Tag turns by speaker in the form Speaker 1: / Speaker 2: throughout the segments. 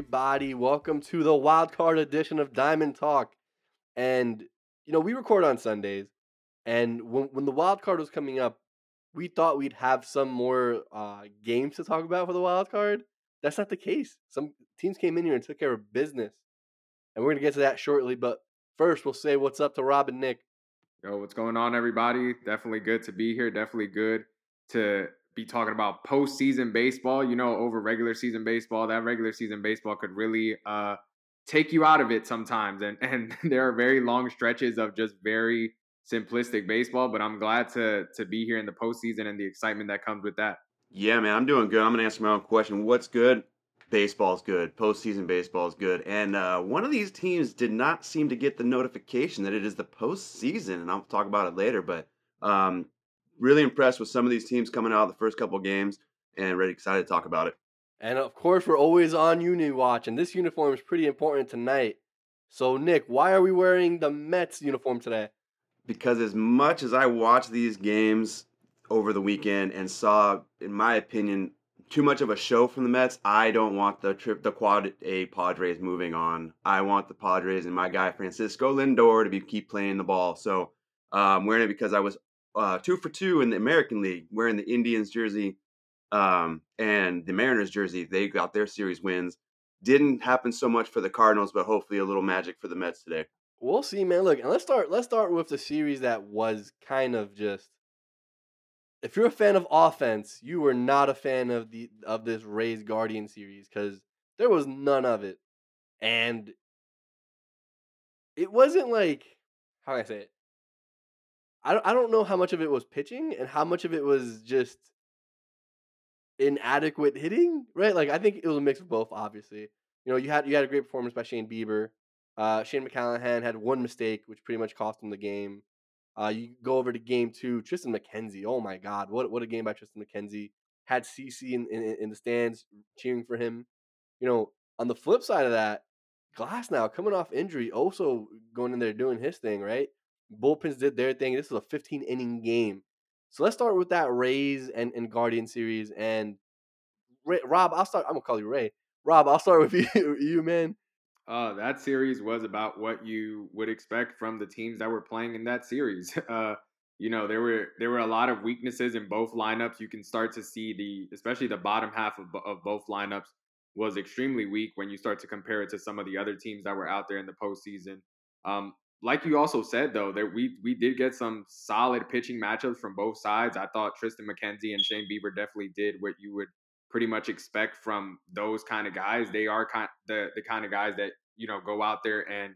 Speaker 1: everybody? Welcome to the wild card edition of Diamond Talk. And you know, we record on Sundays, and when when the wild card was coming up, we thought we'd have some more uh, games to talk about for the wild card. That's not the case. Some teams came in here and took care of business, and we're gonna get to that shortly. But first, we'll say what's up to Rob and Nick.
Speaker 2: Yo, what's going on, everybody? Definitely good to be here. Definitely good to be talking about postseason baseball. You know, over regular season baseball, that regular season baseball could really uh, take you out of it sometimes, and and there are very long stretches of just very simplistic baseball. But I'm glad to to be here in the postseason and the excitement that comes with that.
Speaker 3: Yeah, man, I'm doing good. I'm gonna answer my own question. What's good? Baseball's good. Postseason baseball is good. And uh, one of these teams did not seem to get the notification that it is the postseason, and I'll talk about it later. But um, really impressed with some of these teams coming out of the first couple games, and really excited to talk about it.
Speaker 1: And of course, we're always on Uni Watch, and this uniform is pretty important tonight. So, Nick, why are we wearing the Mets uniform today?
Speaker 3: Because as much as I watched these games over the weekend and saw, in my opinion, too much of a show from the Mets. I don't want the trip, the quad A Padres moving on. I want the Padres and my guy Francisco Lindor to be keep playing the ball. So I'm um, wearing it because I was uh, two for two in the American League, wearing the Indians jersey um, and the Mariners jersey. They got their series wins. Didn't happen so much for the Cardinals, but hopefully a little magic for the Mets today.
Speaker 1: We'll see, man. Look, and let's start. Let's start with the series that was kind of just if you're a fan of offense, you were not a fan of the of this Rays Guardian series because there was none of it, and it wasn't like how can I say it. I don't I don't know how much of it was pitching and how much of it was just inadequate hitting. Right, like I think it was a mix of both. Obviously, you know you had you had a great performance by Shane Bieber. Uh, Shane McClanahan had one mistake, which pretty much cost him the game. Uh, you go over to game two, Tristan McKenzie. Oh my God, what what a game by Tristan McKenzie. Had CC in, in, in the stands cheering for him. You know, on the flip side of that, Glasnow coming off injury, also going in there doing his thing, right? Bullpens did their thing. This is a 15 inning game. So let's start with that Rays and, and Guardian series. And Ray, Rob, I'll start. I'm gonna call you Ray. Rob, I'll start with you, you man.
Speaker 2: Uh, that series was about what you would expect from the teams that were playing in that series. Uh, you know, there were there were a lot of weaknesses in both lineups. You can start to see the, especially the bottom half of, of both lineups was extremely weak when you start to compare it to some of the other teams that were out there in the postseason. Um, like you also said though, that we we did get some solid pitching matchups from both sides. I thought Tristan McKenzie and Shane Bieber definitely did what you would pretty much expect from those kind of guys. They are kind the the kind of guys that you know go out there and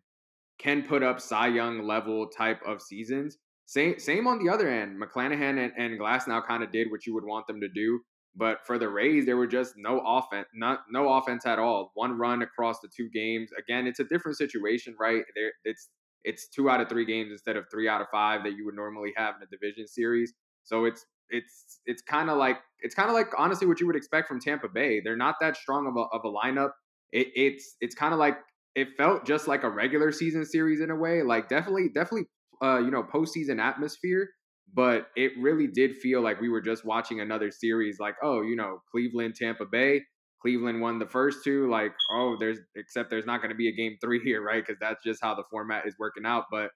Speaker 2: can put up Cy Young level type of seasons. Same same on the other end. McClanahan and, and Glasnow kind of did what you would want them to do. But for the Rays, there were just no offense, not no offense at all. One run across the two games. Again, it's a different situation, right? There, it's it's two out of three games instead of three out of five that you would normally have in a division series. So it's it's it's kind of like it's kind of like honestly what you would expect from Tampa Bay. They're not that strong of a, of a lineup. It, it's it's kind of like it felt just like a regular season series in a way. Like definitely definitely uh, you know postseason atmosphere, but it really did feel like we were just watching another series. Like oh you know Cleveland Tampa Bay. Cleveland won the first two. Like oh there's except there's not going to be a game three here right because that's just how the format is working out. But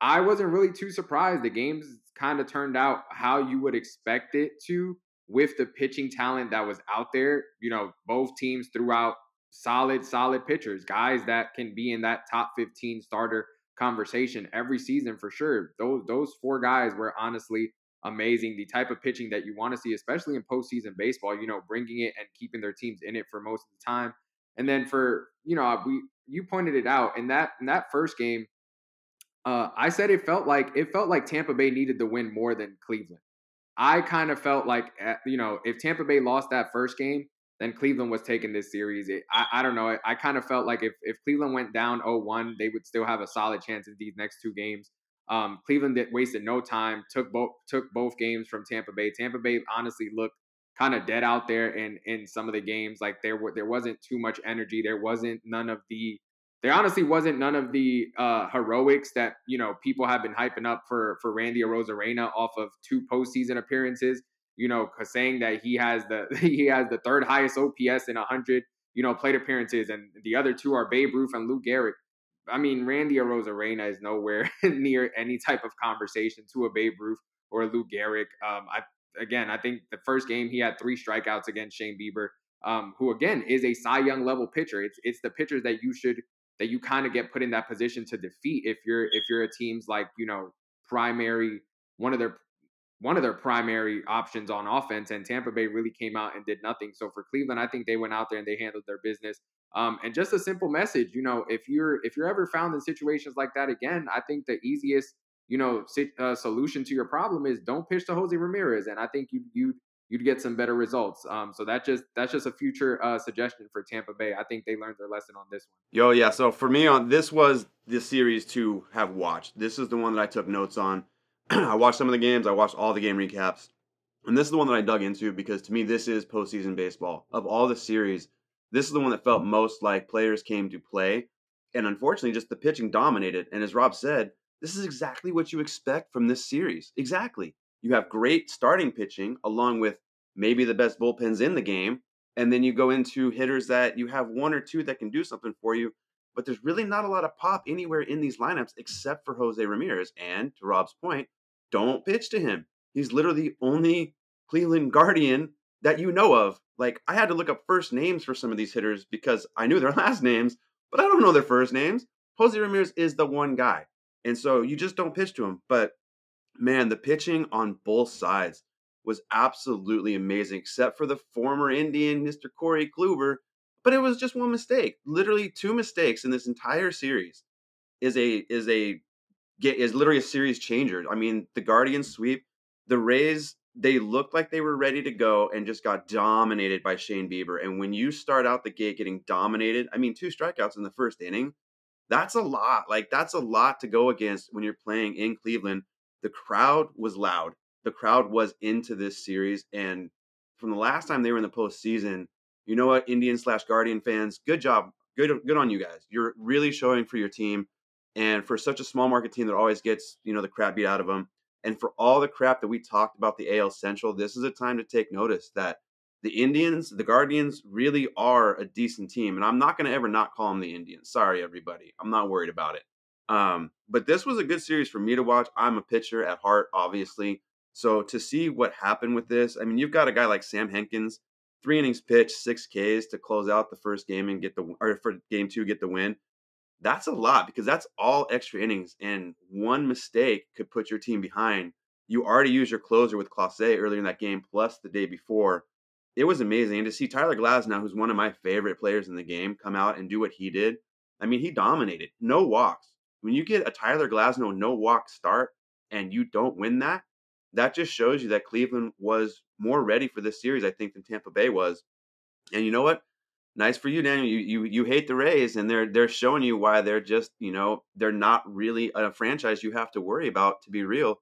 Speaker 2: I wasn't really too surprised. The games kind of turned out how you would expect it to with the pitching talent that was out there. You know, both teams threw out solid, solid pitchers, guys that can be in that top 15 starter conversation every season for sure. Those those four guys were honestly amazing. The type of pitching that you want to see, especially in postseason baseball, you know, bringing it and keeping their teams in it for most of the time. And then for you know, we you pointed it out in that in that first game, uh, I said it felt like it felt like Tampa Bay needed the win more than Cleveland. I kind of felt like eh, you know if Tampa Bay lost that first game, then Cleveland was taking this series. It, I, I don't know. I, I kind of felt like if, if Cleveland went down 0-1, they would still have a solid chance in these next two games. Um, Cleveland did, wasted no time, took both took both games from Tampa Bay. Tampa Bay honestly looked kind of dead out there in in some of the games. Like there were there wasn't too much energy. There wasn't none of the there honestly wasn't none of the uh, heroics that you know people have been hyping up for for Randy Arozarena off of two postseason appearances. you know, saying that he has the he has the third highest OPS in 100, you know, plate appearances, and the other two are Babe Ruth and Lou Gehrig. I mean, Randy Arozarena is nowhere near any type of conversation to a Babe Ruth or a Lou Gehrig. Um, I again, I think the first game he had three strikeouts against Shane Bieber, um, who again is a Cy Young level pitcher. It's it's the pitchers that you should that you kind of get put in that position to defeat if you're if you're a team's like you know primary one of their one of their primary options on offense, and Tampa Bay really came out and did nothing. So for Cleveland, I think they went out there and they handled their business. Um, and just a simple message, you know, if you're if you're ever found in situations like that again, I think the easiest you know uh, solution to your problem is don't pitch to Jose Ramirez, and I think you you you'd get some better results. Um, so that just that's just a future uh, suggestion for Tampa Bay. I think they learned their lesson on this one.
Speaker 3: Yo, yeah. So for me, on this was the series to have watched. This is the one that I took notes on. I watched some of the games. I watched all the game recaps, and this is the one that I dug into because to me, this is postseason baseball. Of all the series, this is the one that felt most like players came to play, and unfortunately, just the pitching dominated. And as Rob said, this is exactly what you expect from this series. Exactly. You have great starting pitching along with maybe the best bullpens in the game. And then you go into hitters that you have one or two that can do something for you. But there's really not a lot of pop anywhere in these lineups except for Jose Ramirez. And to Rob's point, don't pitch to him. He's literally the only Cleveland Guardian that you know of. Like, I had to look up first names for some of these hitters because I knew their last names, but I don't know their first names. Jose Ramirez is the one guy. And so you just don't pitch to him. But man, the pitching on both sides was absolutely amazing, except for the former Indian, Mr. Corey Kluber. But it was just one mistake. Literally two mistakes in this entire series is a is a is literally a series changer. I mean, the Guardians sweep, the Rays, they looked like they were ready to go and just got dominated by Shane Bieber. And when you start out the gate getting dominated, I mean, two strikeouts in the first inning, that's a lot. Like that's a lot to go against when you're playing in Cleveland. The crowd was loud. The crowd was into this series, and from the last time they were in the postseason, you know what, Indian slash Guardian fans, good job, good good on you guys. You're really showing for your team, and for such a small market team that always gets you know the crap beat out of them, and for all the crap that we talked about the AL Central, this is a time to take notice that the Indians, the Guardians really are a decent team. And I'm not going to ever not call them the Indians. Sorry, everybody. I'm not worried about it. Um, but this was a good series for me to watch. I'm a pitcher at heart, obviously. So to see what happened with this, I mean, you've got a guy like Sam Hentges, three innings pitched, six Ks to close out the first game and get the, or for game two, get the win. That's a lot because that's all extra innings. And one mistake could put your team behind. You already used your closer with Clase earlier in that game, plus the day before it was amazing. And to see Tyler Glasnow, who's one of my favorite players in the game, come out and do what he did. I mean, he dominated. No walks. When you get a Tyler Glasnow no walk start and you don't win that, that just shows you that Cleveland was more ready for this series, I think, than Tampa Bay was. And you know what? Nice for you, Daniel. You you you hate the Rays, and they're they're showing you why they're just you know they're not really a franchise you have to worry about to be real.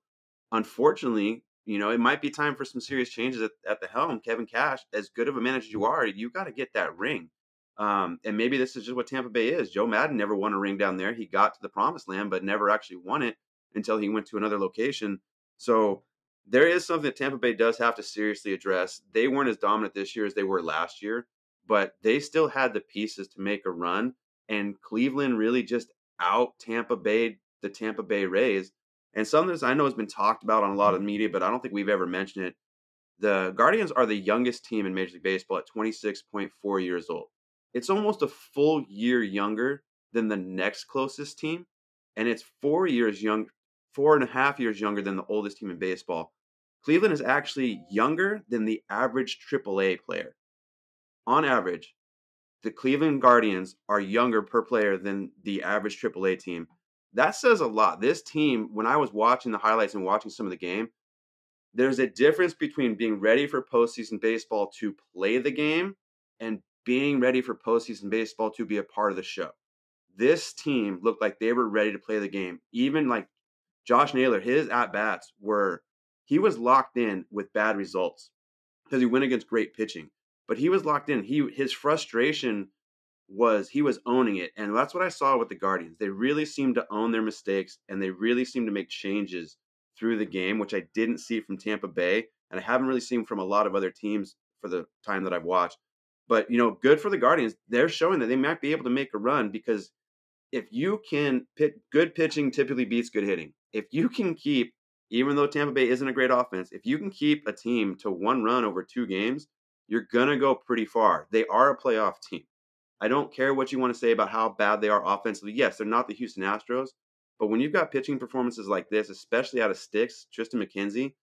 Speaker 3: Unfortunately, you know, it might be time for some serious changes at, at the helm. Kevin Cash, as good of a manager you are, you got to get that ring. Um, and maybe this is just what Tampa Bay is. Joe Maddon never won a ring down there. He got to the promised land, but never actually won it until he went to another location. So there is something that Tampa Bay does have to seriously address. They weren't as dominant this year as they were last year, but they still had the pieces to make a run. And Cleveland really just out Tampa Bay, the Tampa Bay Rays and something that I know has been talked about on a lot of media, but I don't think we've ever mentioned it. The Guardians are the youngest team in Major League Baseball at 26.4 years old. It's almost a full year younger than the next closest team, and it's four years young, four and a half years younger than the oldest team in baseball. Cleveland is actually younger than the average AAA player. On average, the Cleveland Guardians are younger per player than the average AAA team that says a lot. This team, when I was watching the highlights and watching some of the game, there's a difference between being ready for postseason baseball to play the game and being ready for postseason baseball to be a part of the show. This team looked like they were ready to play the game. Even like Josh Naylor, his at bats were, he was locked in with bad results because he went against great pitching, but he was locked in. He his frustration was he was owning it. And that's what I saw with the Guardians. They really seemed to own their mistakes and they really seemed to make changes through the game, which I didn't see from Tampa Bay. and I haven't really seen from a lot of other teams for the time that I've watched. But you know, good for the Guardians. They're showing that they might be able to make a run because if you can pit good pitching typically beats good hitting. If you can keep, even though Tampa Bay isn't a great offense, if you can keep a team to one run over two games, you're gonna go pretty far. They are a playoff team. I don't care what you want to say about how bad they are offensively. Yes, they're not the Houston Astros, but when you've got pitching performances like this, especially out of sticks, Tristan McKenzie,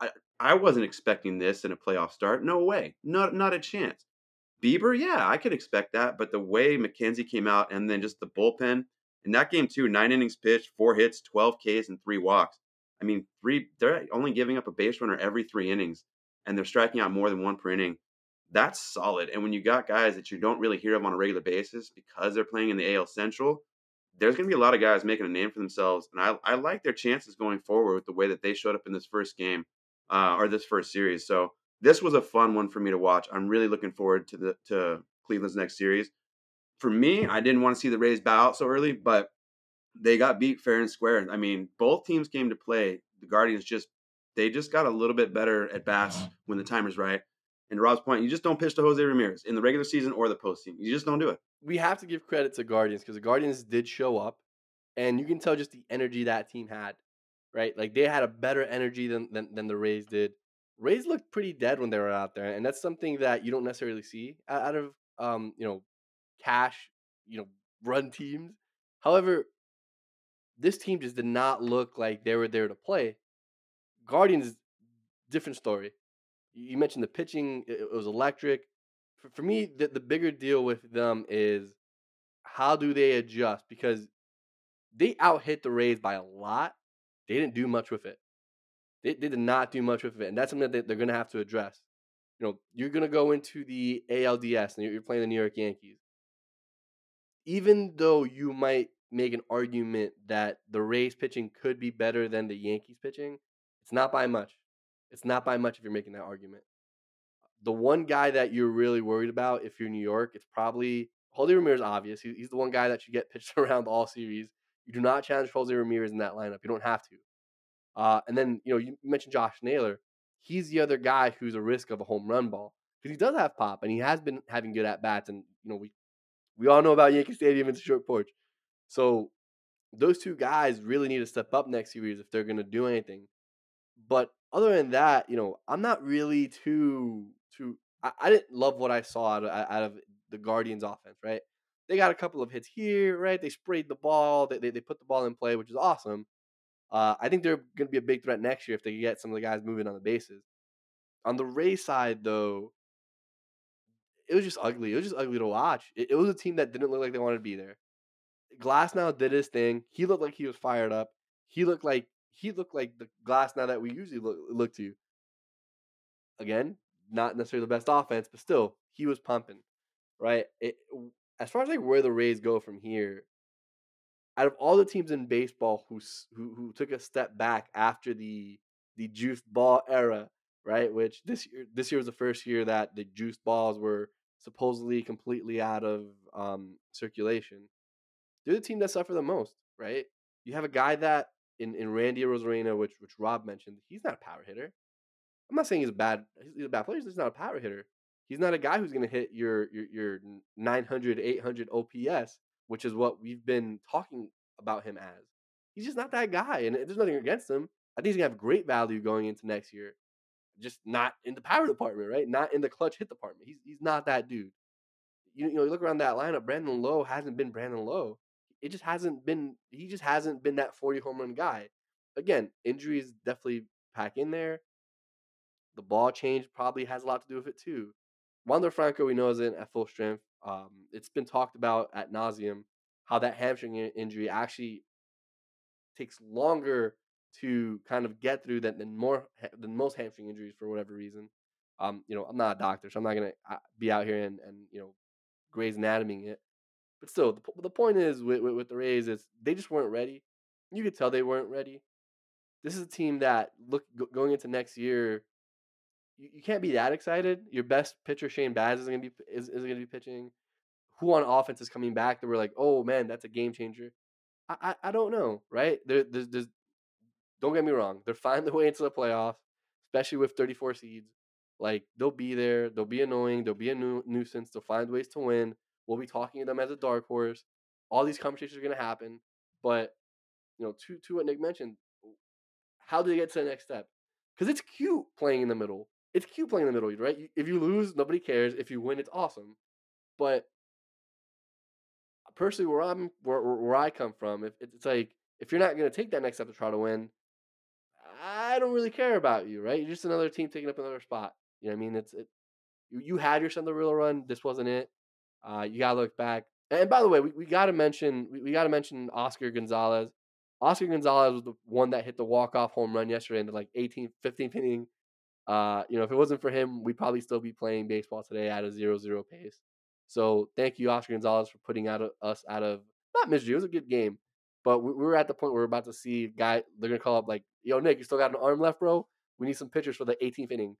Speaker 3: I, I wasn't expecting this in a playoff start. No way. Not not a chance. Bieber, yeah, I could expect that, but the way McKenzie came out and then just the bullpen in that game too, nine innings pitched, four hits, twelve Ks, and three walks. I mean, three they're only giving up a base runner every three innings, and they're striking out more than one per inning. That's solid. And when you got guys that you don't really hear of on a regular basis because they're playing in the AL Central, there's going to be a lot of guys making a name for themselves. And I, I like their chances going forward with the way that they showed up in this first game uh, or this first series. So this was a fun one for me to watch. I'm really looking forward to the to Cleveland's next series. For me, I didn't want to see the Rays bow out so early, but they got beat fair and square. I mean, both teams came to play. The Guardians just they just got a little bit better at bats when the time is right. And Rob's point, you just don't pitch to Jose Ramirez in the regular season or the postseason. You just don't do it.
Speaker 1: We have to give credit to Guardians because the Guardians did show up, and you can tell just the energy that team had, right? Like they had a better energy than than, than the Rays did. Rays looked pretty dead when they were out there, and that's something that you don't necessarily see out of um, you know, Cash, you know, run teams. However, this team just did not look like they were there to play. Guardians, different story. You mentioned the pitching; it, was electric. For, for me, the, the bigger deal with them is how do they adjust because they out hit the Rays by a lot. They didn't do much with it. They, they did not do much with it, and that's something that they're going to have to address. You know, you're going to go into the ALDS and you're playing the New York Yankees. Even though you might make an argument that the Rays pitching could be better than the Yankees pitching, it's not by much. It's not by much if you're making that argument. The one guy that you're really worried about if you're New York, it's probably Jose Ramirez. Obvious, he's the one guy that should get pitched around all series. You do not challenge Jose Ramirez in that lineup. You don't have to. Uh, and then you know you mentioned Josh Naylor. He's the other guy who's a risk of a home run ball because he does have pop and he has been having good at bats. And you know we we all know about Yankee Stadium. It's a short porch. So those two guys really need to step up next series if they're going to do anything. But other than that, you know, I'm not really too too. I, I didn't love what I saw out of, out of the Guardians' offense. Right, they got a couple of hits here. Right, they sprayed the ball. They they, they put the ball in play, which is awesome. Uh, I think they're going to be a big threat next year if they get some of the guys moving on the bases. On the Ray side, though, it was just ugly. It was just ugly to watch. It, it was a team that didn't look like they wanted to be there. Glasnow did his thing. He looked like he was fired up. He looked like he looked like the Glasnow that we usually look, look to. Again, not necessarily the best offense, but still, he was pumping. Right. It, as far as like where the Rays go from here, out of all the teams in baseball who who, who took a step back after the the juiced ball era, right? Which this year this year was the first year that the juice balls were supposedly completely out of um, circulation they're the team that suffer the most, right? You have a guy that in, in Randy Arozarena, which which Rob mentioned, he's not a power hitter. I'm not saying he's a bad he's a bad player. He's not a power hitter. He's not a guy who's going to hit your, your your 900 800 OPS, which is what we've been talking about him as. He's just not that guy, and there's nothing against him. I think he's gonna have great value going into next year. Just not in the power department, right? Not in the clutch hit department. He's he's not that dude. You, you know, you look around that lineup. Brandon Lowe hasn't been Brandon Lowe it just hasn't been he just hasn't been that 40 home run guy. Again, injuries definitely pack in there. The ball change probably has a lot to do with it too. Wander Franco, we know, isn't at full strength. Um, it's been talked about at nauseum how that hamstring injury actually takes longer to kind of get through than, than more than most hamstring injuries for whatever reason. Um, you know, I'm not a doctor, so I'm not gonna uh, be out here and, and you know, Grey's Anatomying it. But still, the, the point is with, with, with the Rays is they just weren't ready. You could tell they weren't ready. This is a team that look going into next year. You, you can't be that excited. Your best pitcher Shane Baz is gonna be is, is gonna be pitching. Who on offense is coming back that we're like, oh man, that's a game changer. I I, I don't know, right? There, there's, there's don't get me wrong. They're finding their way into the playoffs, especially with 34 seeds. Like they'll be there, they'll be annoying, they'll be a nu- nuisance, they'll find ways to win. We'll be talking to them as a dark horse. All these conversations are gonna happen, but you know, to to what Nick mentioned, how do they get to the next step? Because it's cute playing in the middle. It's cute playing in the middle, right? If you lose, nobody cares. If you win, it's awesome. But personally, where I'm where, where I come from, if it's like if you're not gonna take that next step to try to win, I don't really care about you, right? You're just another team taking up another spot. You know what I mean? It's it, you, you had your Cinderella run. This wasn't it. Uh, you gotta look back. And by the way, we, we gotta mention we, we gotta mention Oscar Gonzalez. Oscar Gonzalez was the one that hit the walk-off home run yesterday in the like 18th, 15th inning. Uh, you know, if it wasn't for him, we'd probably still be playing baseball today at a 0-0 pace. So thank you, Oscar Gonzalez, for putting out of, us out of not misery. It was a good game, but we, we were at the point where we're about to see guy. They're gonna call up like, "Yo, Nick, you still got an arm left, bro? We need some pitchers for the 18th inning,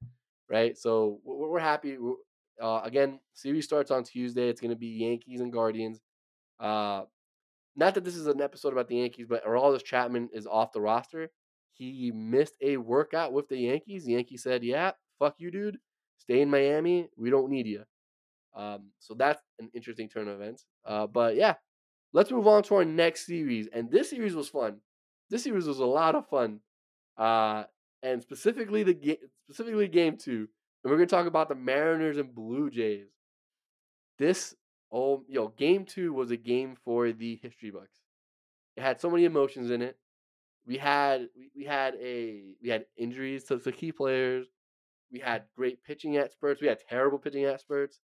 Speaker 1: right?" So we're, we're happy. Uh, again, series starts on Tuesday. It's gonna be Yankees and Guardians. Uh, not that this is an episode about the Yankees, but Aroldis Chapman is off the roster. He missed a workout with the Yankees. The Yankees said, "Yeah, fuck you, dude. Stay in Miami. We don't need you." Um, so that's an interesting turn of events. Uh, but yeah, let's move on to our next series. And this series was fun. This series was a lot of fun. Uh, and specifically the game, specifically game two. And we're gonna talk about the Mariners and Blue Jays. This oh yo, game two was a game for the history books. It had so many emotions in it. We had we, we had a we had injuries to, to key players. We had great pitching experts. We had terrible pitching experts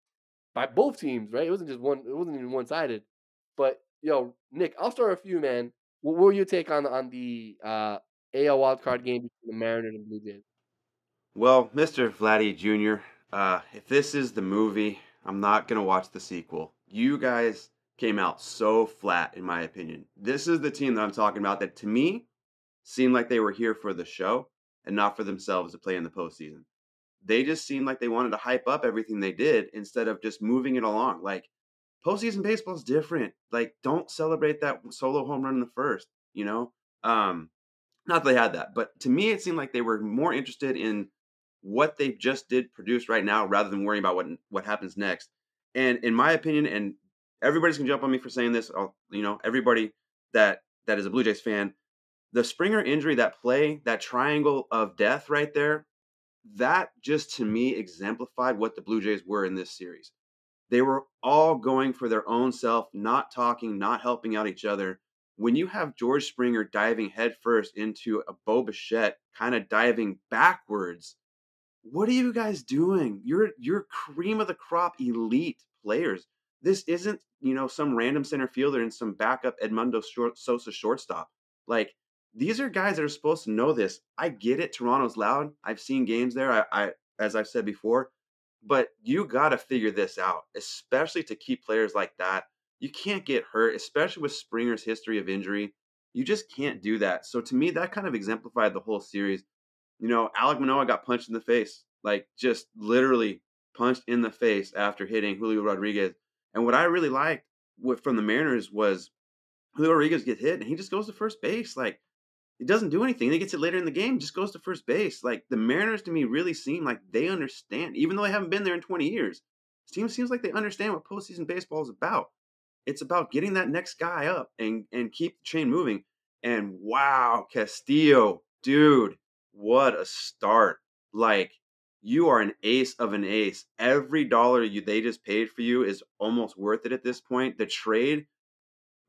Speaker 1: by both teams, right? It wasn't just one. It wasn't even one sided. But yo, Nick, I'll start with you, man. What were your take on on the uh, AL wildcard game between the Mariners and Blue Jays?
Speaker 3: Well, Mr. Vladdy Jr., uh, if this is the movie, I'm not gonna watch the sequel. You guys came out so flat, in my opinion. This is the team that I'm talking about that to me seemed like they were here for the show and not for themselves to play in the postseason they just seemed like they wanted to hype up everything they did instead of just moving it along. Like postseason baseball is different. Like don't celebrate that solo home run in the first. You know, um, not that they had that, but to me it seemed like they were more interested in what they just did produce right now rather than worrying about what what happens next. And in my opinion, and everybody's gonna jump on me for saying this. I'll, you know, everybody that that is a Blue Jays fan, the Springer injury, that play, that triangle of death right there, that just to me exemplified what the Blue Jays were in this series. They were all going for their own self, not talking, not helping out each other. When you have George Springer diving headfirst into a Bo Bichette, kind of diving backwards, what are you guys doing? You're you're cream of the crop elite players. This isn't, you know, some random center fielder and some backup Edmundo Sosa shortstop. Like these are guys that are supposed to know this. I get it. Toronto's loud. I've seen games there. I, I as I've said before, but you got to figure this out, especially to keep players like that. You can't get hurt, especially with Springer's history of injury. You just can't do that. So to me, that kind of exemplified the whole series. You know, Alek Manoah got punched in the face, like just literally punched in the face after hitting Julio Rodriguez. And what I really liked with, from the Mariners was Julio Rodriguez get hit and he just goes to first base. Like he doesn't do anything. He gets it later in the game, just goes to first base. Like the Mariners to me really seem like they understand, even though they haven't been there in 20 years. This team seems like they understand what postseason baseball is about. It's about getting that next guy up and and keep the chain moving. And wow, Castillo, dude, what a start! Like you are an ace of an ace. Every dollar you they just paid for you is almost worth it at this point. The trade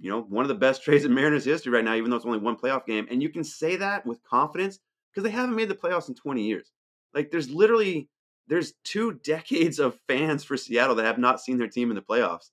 Speaker 3: you know, one of the best trades in Mariners history right now, even though it's only one playoff game. And you can say that with confidence because they haven't made the playoffs in 20 years. Like there's literally there's two decades of fans for Seattle that have not seen their team in the playoffs.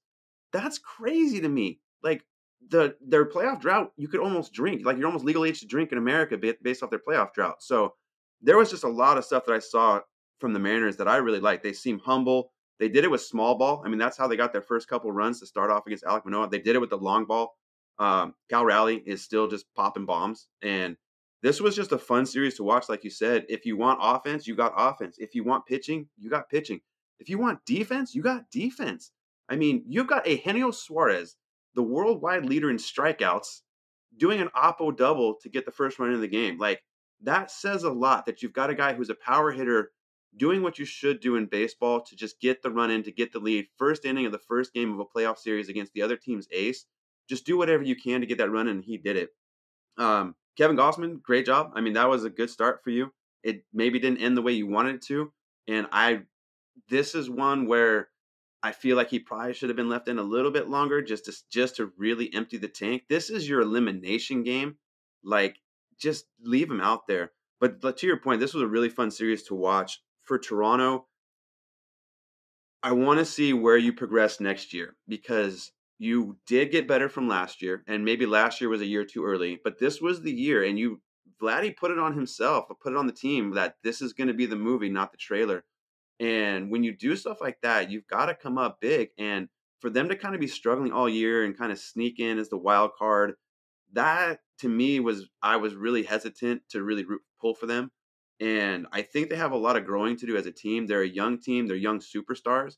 Speaker 3: That's crazy to me. Like the their playoff drought, you could almost drink. Like you're almost legal age to drink in America based off their playoff drought. So there was just a lot of stuff that I saw from the Mariners that I really liked. They seem humble. They did it with small ball. I mean, that's how they got their first couple runs to start off against Alek Manoah. They did it with the long ball. Um, Cal Raleigh is still just popping bombs. And this was just a fun series to watch. Like you said, if you want offense, you got offense. If you want pitching, you got pitching. If you want defense, you got defense. I mean, you've got a Eugenio Suarez, the worldwide leader in strikeouts, doing an oppo double to get the first run in the game. Like, that says a lot that you've got a guy who's a power hitter doing what you should do in baseball to just get the run in, to get the lead. First inning of the first game of a playoff series against the other team's ace. Just do whatever you can to get that run in, and he did it. Um, Kevin Gausman, great job. I mean, that was a good start for you. It maybe didn't end the way you wanted it to. And I, this is one where I feel like he probably should have been left in a little bit longer just to just to really empty the tank. This is your elimination game. Like, just leave him out there. But, but to your point, this was a really fun series to watch for Toronto. I want to see where you progress next year because you did get better from last year, and maybe last year was a year too early, but this was the year, and you Vladdy put it on himself, put it on the team that this is going to be the movie, not the trailer. And when you do stuff like that, you've got to come up big. And for them to kind of be struggling all year and kind of sneak in as the wild card, that to me was I was really hesitant to really root, pull for them. And I think they have a lot of growing to do as a team. They're a young team, they're young superstars.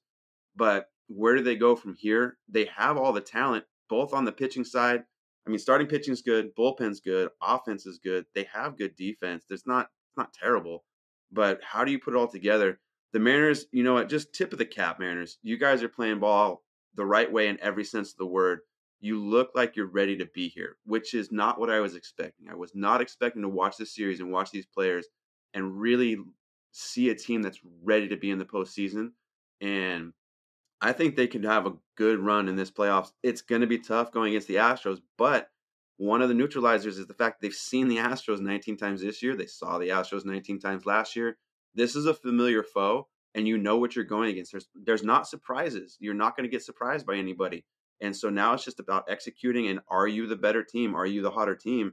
Speaker 3: But where do they go from here? They have all the talent, both on the pitching side. I mean, starting pitching's good, bullpen's good, offense is good. They have good defense. It's not it's not terrible. But how do you put it all together? The Mariners, you know what, just tip of the cap, Mariners. You guys are playing ball the right way in every sense of the word. You look like you're ready to be here, which is not what I was expecting. I was not expecting to watch this series and watch these players and really see a team that's ready to be in the postseason. And I think they can have a good run in this playoffs. It's going to be tough going against the Astros, but one of the neutralizers is the fact they've seen the Astros 19 times this year. They saw the Astros 19 times last year. This is a familiar foe, and you know what you're going against. There's there's not surprises. You're not going to get surprised by anybody. And so now it's just about executing and are you the better team? Are you the hotter team?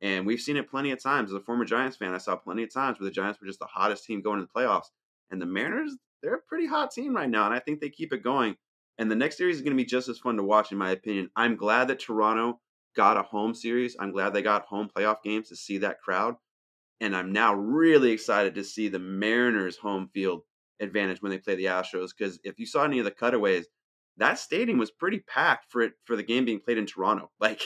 Speaker 3: And we've seen it plenty of times. As a former Giants fan, I saw plenty of times where the Giants were just the hottest team going to the playoffs. And the Mariners, they're a pretty hot team right now. And I think they keep it going. And the next series is going to be just as fun to watch, in my opinion. I'm glad that Toronto got a home series. I'm glad they got home playoff games to see that crowd. And I'm now really excited to see the Mariners' home field advantage when they play the Astros. Because if you saw any of the cutaways, that stadium was pretty packed for it for the game being played in Toronto. Like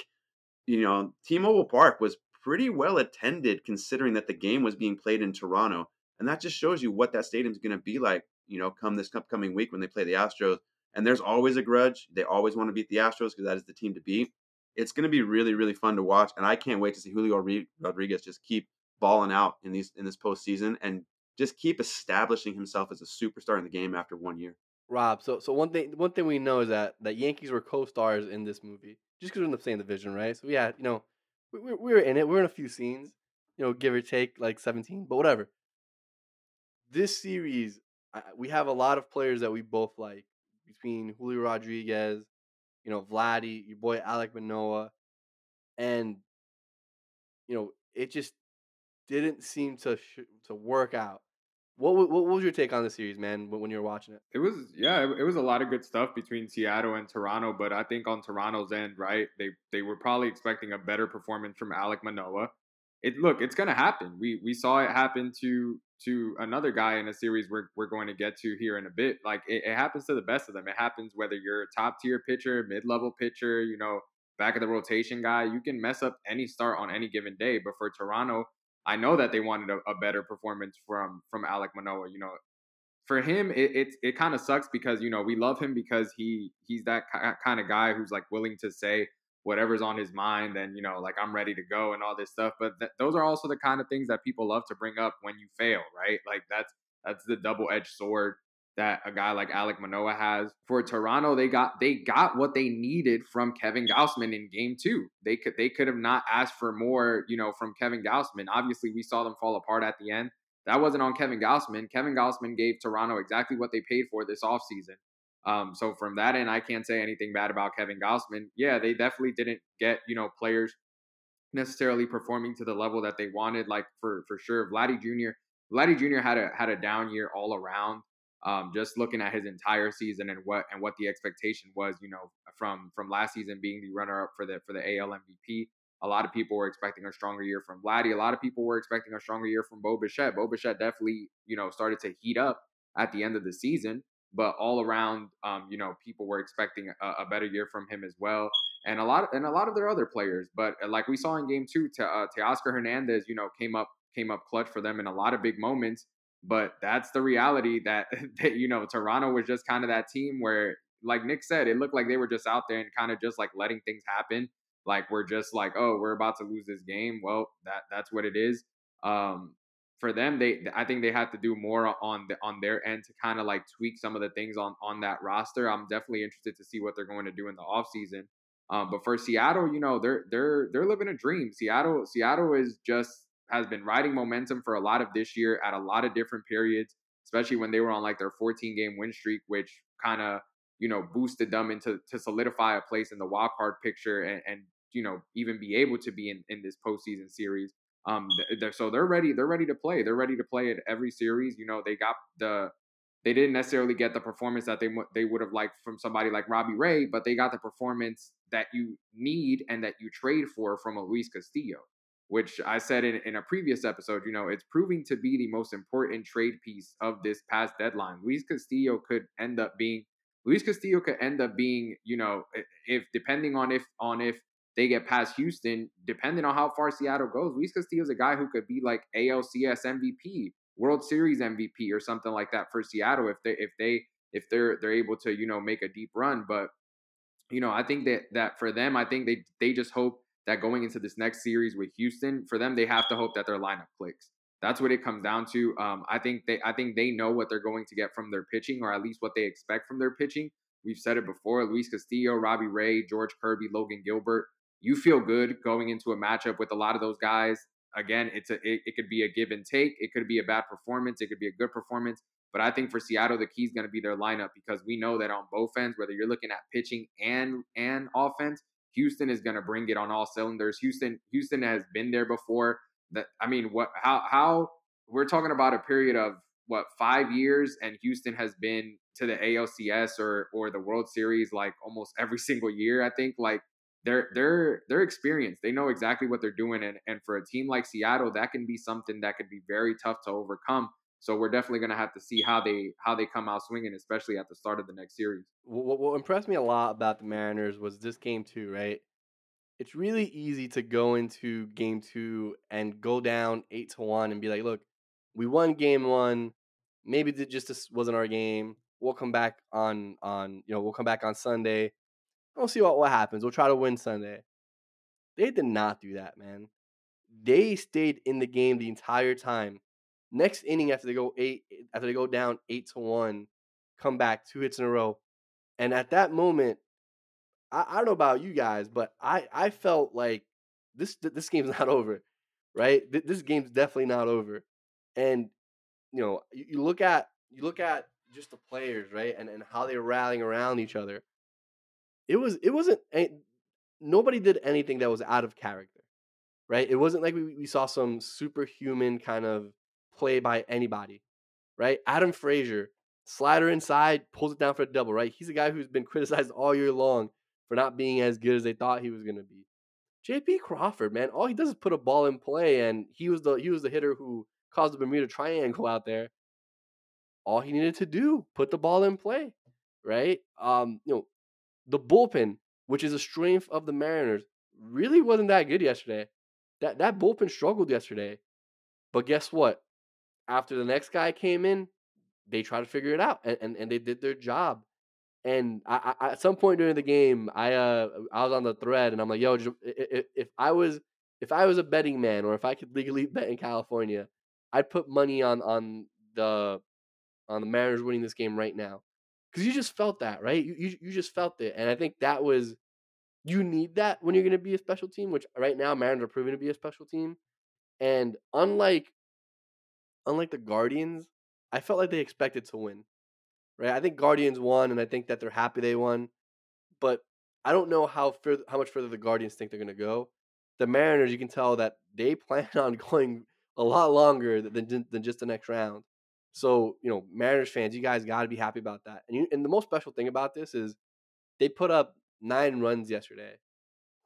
Speaker 3: you know, T-Mobile Park was pretty well attended considering that the game was being played in Toronto. And that just shows you what that stadium's going to be like, you know, come this upcoming week when they play the Astros. And there's always a grudge. They always want to beat the Astros because that is the team to beat. It's going to be really, really fun to watch. And I can't wait to see Julio Rodriguez just keep balling out in these in this postseason and just keep establishing himself as a superstar in the game after one year.
Speaker 1: Rob, so so one thing one thing we know is that that Yankees were co-stars in this movie just because we're in the same division, right? So yeah, you know, we, we, we were in it. We are in a few scenes, you know, give or take like seventeen, but whatever. This series, I, we have a lot of players that we both like between Julio Rodriguez, you know, Vladdy, your boy Alek Manoah, and you know, it just didn't seem to sh- to work out what, what, what was your take on the series, man? When you were watching it,
Speaker 2: it was yeah, it, it, was a lot of good stuff between Seattle and Toronto. But I think on Toronto's end, right, they they were probably expecting a better performance from Alek Manoah. It look, it's gonna happen. We we saw it happen to to another guy in a series we're we're going to get to here in a bit. Like it, it happens to the best of them. It happens whether you're a top tier pitcher, mid level pitcher, you know, back of the rotation guy. You can mess up any start on any given day. But for Toronto, I know that they wanted a, a better performance from from Alek Manoah. You know, for him, it it, it kind of sucks because you know we love him because he he's that kind of guy who's like willing to say whatever's on his mind and you know like I'm ready to go and all this stuff. But th- those are also the kind of things that people love to bring up when you fail, right? Like that's that's the double edged sword that a guy like Alek Manoah has. For Toronto, they got they got what they needed from Kevin Gausman in game two. They could they could have not asked for more, you know, from Kevin Gausman. Obviously, we saw them fall apart at the end. That wasn't on Kevin Gausman. Kevin Gausman gave Toronto exactly what they paid for this offseason. Um, so from that end, I can't say anything bad about Kevin Gausman. Yeah, they definitely didn't get, you know, players necessarily performing to the level that they wanted. Like for for sure, Vladdy Jr. Vladdy Jr. had a had a down year all around um, just looking at his entire season and what and what the expectation was, you know, from from last season being the runner up for the for the AL MVP. A lot of people were expecting a stronger year from Vladdy. A lot of people were expecting a stronger year from Bo Bichette. Bo Bichette definitely, you know, started to heat up at the end of the season. But all around, um, you know, people were expecting a, a, better year from him as well, and a lot of, and a lot of their other players. But uh, like we saw in Game Two, to, uh, Teoscar Hernandez, you know, came up came up clutch for them in a lot of big moments. But that's the reality that, that you know Toronto was just kind of that team where, like Nick said, it looked like they were just out there and kind of just like letting things happen. Like we're just like, oh, we're about to lose this game. Well, that that's what it is. Um, for them, they I think they have to do more on the on their end to kind of like tweak some of the things on on that roster. I'm definitely interested to see what they're going to do in the offseason. Um, but for Seattle, you know, they're they're they're living a dream. Seattle Seattle is just has been riding momentum for a lot of this year at a lot of different periods, especially when they were on like their 14 game win streak, which kind of you know boosted them into to solidify a place in the wild card picture and, and you know even be able to be in, in this postseason series. Um, they're, so they're ready. They're ready to play. They're ready to play at every series. You know, they got the. They didn't necessarily get the performance that they they would have liked from somebody like Robbie Ray, but they got the performance that you need and that you trade for from a Luis Castillo, which I said in, in a previous episode. You know, it's proving to be the most important trade piece of this past deadline. Luis Castillo could end up being Luis Castillo could end up being, you know, if depending on if on if they get past Houston, depending on how far Seattle goes, Luis Castillo is a guy who could be like ALCS MVP, World Series MVP, or something like that for Seattle if they if they if they're they're able to you know make a deep run. But you know, I think that that for them, I think they they just hope that going into this next series with Houston, for them, they have to hope that their lineup clicks. That's what it comes down to. Um, I think they I think they know what they're going to get from their pitching, or at least what they expect from their pitching. We've said it before: Luis Castillo, Robbie Ray, George Kirby, Logan Gilbert you feel good going into a matchup with a lot of those guys. Again, it's a it, it could be a give and take. It could be a bad performance. It could be a good performance. But I think for Seattle, the key is going to be their lineup because we know that on both ends, whether you're looking at pitching and and offense, Houston is going to bring it on all cylinders. Houston Houston has been there before. That I mean, what how how we're talking about a period of what five years, and Houston has been to the ALCS or or the World Series like almost every single year. I think like they're they're they're experienced. They know exactly what they're doing, and and for a team like Seattle, that can be something that could be very tough to overcome. So we're definitely going to have to see how they how they come out swinging, especially at the start of the next series.
Speaker 1: What, what impressed me a lot about the Mariners was this game too, right? It's really easy to go into game two and go down eight to one and be like, look, we won game one. Maybe it just this wasn't our game. We'll come back on on you know we'll come back on Sunday We'll see what, what happens. We'll try to win Sunday. They did not do that, man. They stayed in the game the entire time. Next inning after they go eight after they go down eight to one, come back two hits in a row. And at that moment, I, I don't know about you guys, but I, I felt like this this game's not over, right? This game's definitely not over. And you know, you, look at you look at just the players, right, and and how they're rallying around each other it was it wasn't nobody did anything that was out of character, right? It wasn't like we, we saw some superhuman kind of play by anybody, right? Adam Frazier, slider inside, pulls it down for a double, right? He's a guy who's been criticized all year long for not being as good as they thought he was going to be. JP Crawford, man, all he does is put a ball in play, and he was the he was the hitter who caused the Bermuda Triangle out there. All he needed to do, put the ball in play, right? Um, you know, the bullpen, which is a strength of the Mariners, really wasn't that good yesterday. That that bullpen struggled yesterday. But guess what? After the next guy came in, they tried to figure it out and, and, and they did their job. And I, I, at some point during the game, I uh I was on the thread and I'm like, yo, if, if I was if I was a betting man or if I could legally bet in California, I'd put money on on the on the Mariners winning this game right now because you just felt that, right? You, you you just felt it, and I think that was you need that when you're going to be a special team. Which right now Mariners are proving to be a special team, and unlike unlike the Guardians, I felt like they expected to win. Right? I think Guardians won, and I think that they're happy they won, but I don't know how further, how much further the Guardians think they're going to go. The Mariners, you can tell that they plan on going a lot longer than than just the next round. So, you know, Mariners fans, you guys got to be happy about that. And, you, and the most special thing about this is they put up nine runs yesterday.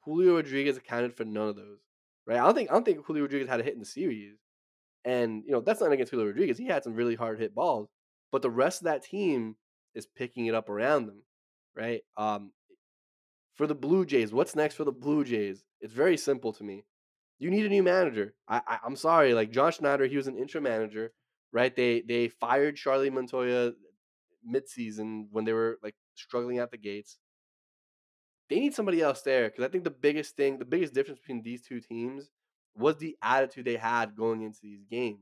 Speaker 1: Julio Rodriguez accounted for none of those, right? I don't think I don't think Julio Rodriguez had a hit in the series, and you know that's not against Julio Rodriguez. He had some really hard hit balls, but the rest of that team is picking it up around them, right? Um, for the Blue Jays, what's next for the Blue Jays? It's very simple to me. You need a new manager. I, I I'm sorry, like John Schneider, he was an interim manager, right? They they fired Charlie Montoyo midseason when they were like struggling at the gates. They need somebody else there because I think the biggest thing, the biggest difference between these two teams was the attitude they had going into these games.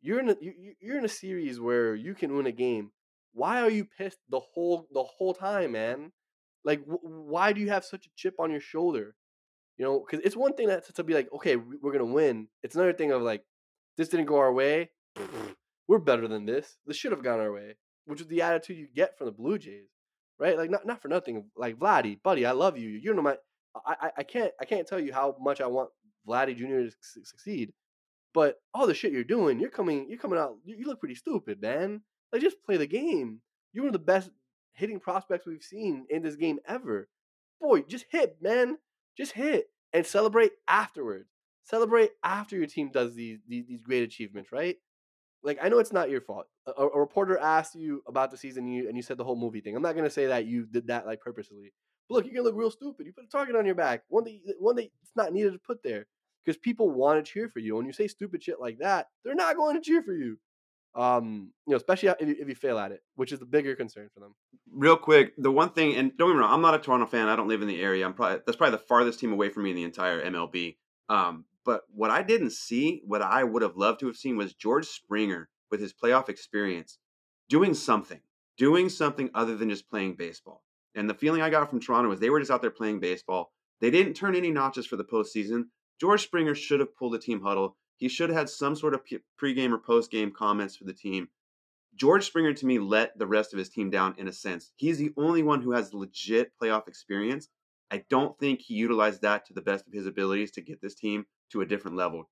Speaker 1: You're in a you, you're in a series where you can win a game. Why are you pissed the whole the whole time, man? Like, wh- why do you have such a chip on your shoulder? You know, because it's one thing that to be like, okay, we're gonna win. It's another thing of like, this didn't go our way. We're better than this. This should have gone our way, which is the attitude you get from the Blue Jays, right? Like, not not for nothing. Like Vladdy, buddy, I love you. You know my, I, I can't I can't tell you how much I want Vladdy Jr. to succeed. But all the shit you're doing, you're coming, you're coming out. You, you look pretty stupid, man. Like just play the game. You're one of the best hitting prospects we've seen in this game ever. Boy, just hit, man. Just hit and celebrate afterwards. Celebrate after your team does these these, these great achievements, right? Like I know it's not your fault. A, a, reporter asked you about the season, and you and you said the whole movie thing. I'm not gonna say that you did that like purposely. But look, you're gonna look real stupid. You put a target on your back, one that one that it's not needed to put there because people want to cheer for you. When you say stupid shit like that, they're not going to cheer for you. Um, you know, especially if you, if you fail at it, which is the bigger concern for them.
Speaker 3: Real quick, the one thing, and don't get me wrong, I'm not a Toronto fan. I don't live in the area. I'm probably that's probably the farthest team away from me in the entire MLB. Um, but what I didn't see, what I would have loved to have seen, was George Springer with his playoff experience doing something, doing something other than just playing baseball. And the feeling I got from Toronto was they were just out there playing baseball. They didn't turn any notches for the postseason. George Springer should have pulled a team huddle. He should have had some sort of pregame or postgame comments for the team. George Springer, to me, let the rest of his team down in a sense. He's the only one who has legit playoff experience. I don't think he utilized that to the best of his abilities to get this team to a different level.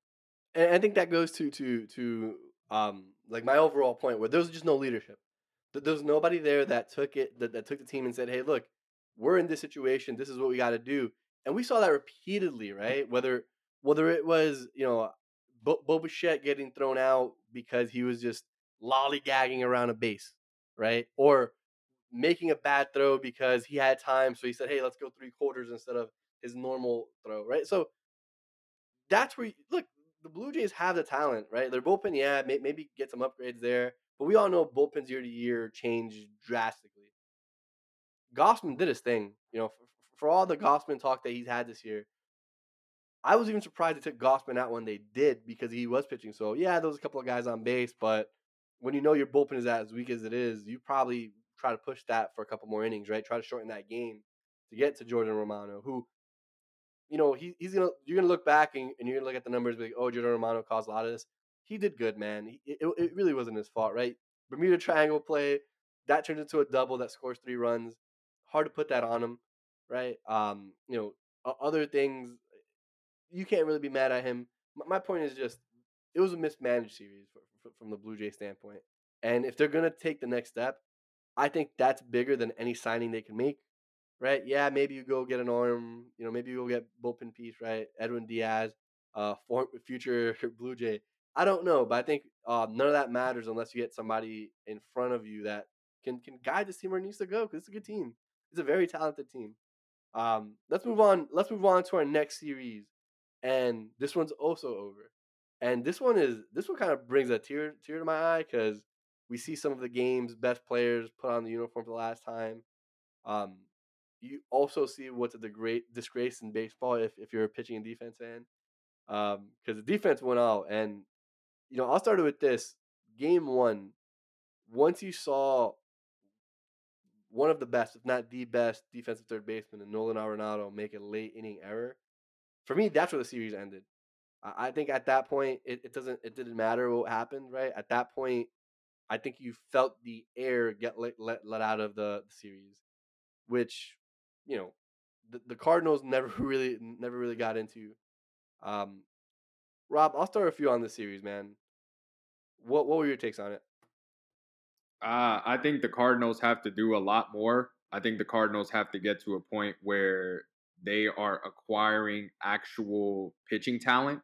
Speaker 1: And I think that goes to to to um like my overall point where there's just no leadership. There's nobody there that took it that, that took the team and said, "Hey, look, we're in this situation. This is what we got to do." And we saw that repeatedly, mm. right? Whether whether it was you know Bo- Bo getting thrown out because he was just lollygagging around a base, right? Or making a bad throw because he had time, so he said, "Hey, let's go three quarters instead of his normal throw," right? So that's where you, look. The Blue Jays have the talent, right? Their bullpen, yeah, may, maybe get some upgrades there, but we all know bullpens year to year change drastically. Gausman did his thing, you know, for, for all the Gausman talk that he's had this year. I was even surprised they took Gausman out when they did because he was pitching. So yeah, there was a couple of guys on base, but when you know your bullpen is as weak as it is, you probably try to push that for a couple more innings, right? Try to shorten that game to get to Jordan Romano, who, you know, he, he's gonna you're gonna look back and, and, you're gonna look at the numbers, like, oh, Jordan Romano caused a lot of this. He did good, man. He, it, it really wasn't his fault, right? Bermuda Triangle play that turns into a double that scores three runs. Hard to put that on him, right? Um, you know, other things you can't really be mad at him. My point is just it was a mismanaged series from the Blue Jay standpoint. And if they're gonna take the next step, I think that's bigger than any signing they can make. Right? Yeah, maybe you go get an arm. You know, maybe you go get bullpen piece. Right? Edwin Diaz, uh, for, future Blue Jay. I don't know, but I think uh, none of that matters unless you get somebody in front of you that can can guide this team where it needs to go. Because it's a good team. It's a very talented team. Um, let's move on. Let's move on to our next series and this one's also over. And this one is this one kind of brings a tear tear to my eye because we see some of the game's best players put on the uniform for the last time. Um, you also see what's a great disgrace in baseball if, if you're a pitching and defense fan. Because um, the defense went out, and you know I'll start with this game one. Once you saw one of the best, if not the best, defensive third baseman in Nolan Arenado make a late inning error, for me, that's where the series ended. I, I think at that point, it, it doesn't it didn't matter what happened, right? At that point, I think you felt the air get let let, let out of the, the series, which you know the, the Cardinals never really never really got into. Um, Rob, I'll start with you on the series, man. What what were your takes on it?
Speaker 2: Uh, I think the Cardinals have to do a lot more. I think the Cardinals have to get to a point where they are acquiring actual pitching talent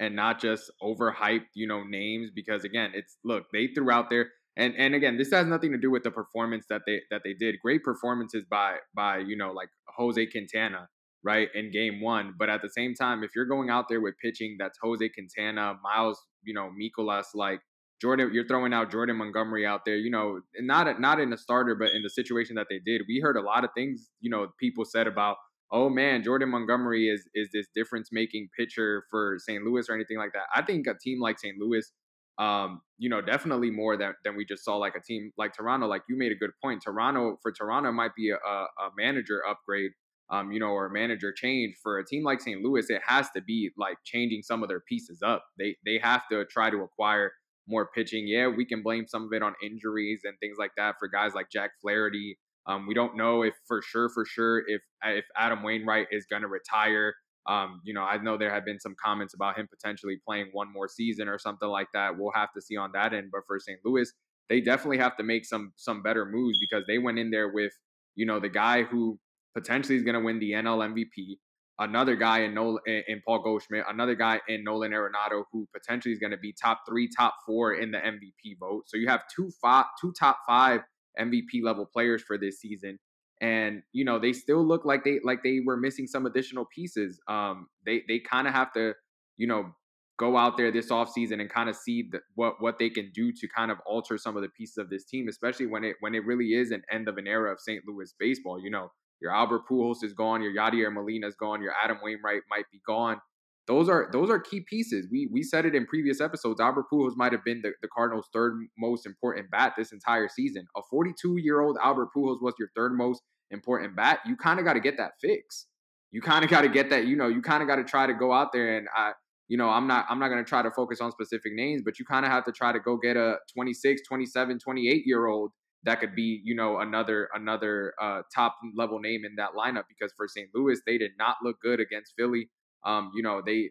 Speaker 2: and not just overhyped, you know, names because again, it's look, they threw out there and and again, this has nothing to do with the performance that they that they did. Great performances by by, you know, like Jose Quintana, right, in game one. But at the same time, if you're going out there with pitching that's Jose Quintana, Miles, you know, Mikolas, like Jordan, you're throwing out Jordan Montgomery out there, you know, not not in a starter, but in the situation that they did. We heard a lot of things, you know, people said about, oh man, Jordan Montgomery is is this difference making pitcher for St. Louis or anything like that. I think a team like St. Louis, um, you know, definitely more than than we just saw like a team like Toronto. Like you made a good point. Toronto for Toronto might be a, a manager upgrade um, you know, or a manager change for a team like St. Louis, it has to be like changing some of their pieces up. They they have to try to acquire more pitching. Yeah, we can blame some of it on injuries and things like that for guys like Jack Flaherty. Um, we don't know if for sure, for sure, if if Adam Wainwright is going to retire. Um, you know, I know there have been some comments about him potentially playing one more season or something like that. We'll have to see on that end. But for St. Louis, they definitely have to make some some better moves because they went in there with you know the guy who potentially is going to win the NL MVP. Another guy in Nolan, in Paul Goldschmidt, another guy in Nolan Arenado, who potentially is going to be top three, top four in the MVP vote. So you have two five, two top five MVP level players for this season, and you know they still look like they like they were missing some additional pieces. Um, they they kind of have to, you know, go out there this offseason and kind of see the, what what they can do to kind of alter some of the pieces of this team, especially when it when it really is an end of an era of St. Louis baseball. You know, your Albert Pujols is gone. Your Yadier Molina is gone. Your Adam Wainwright might be gone. Those are those are key pieces. We we said it in previous episodes. Albert Pujols might have been the, the Cardinals' third most important bat this entire season. A 42 year old Albert Pujols was your third most important bat. You kind of got to get that fix. You kind of got to get that. You know, you kind of got to try to go out there and I, you know, I'm not I'm not going to try to focus on specific names, but you kind of have to try to go get a 26, 27, 28 year old that could be you know another another uh, top level name in that lineup because for St. Louis they did not look good against Philly. Um, you know they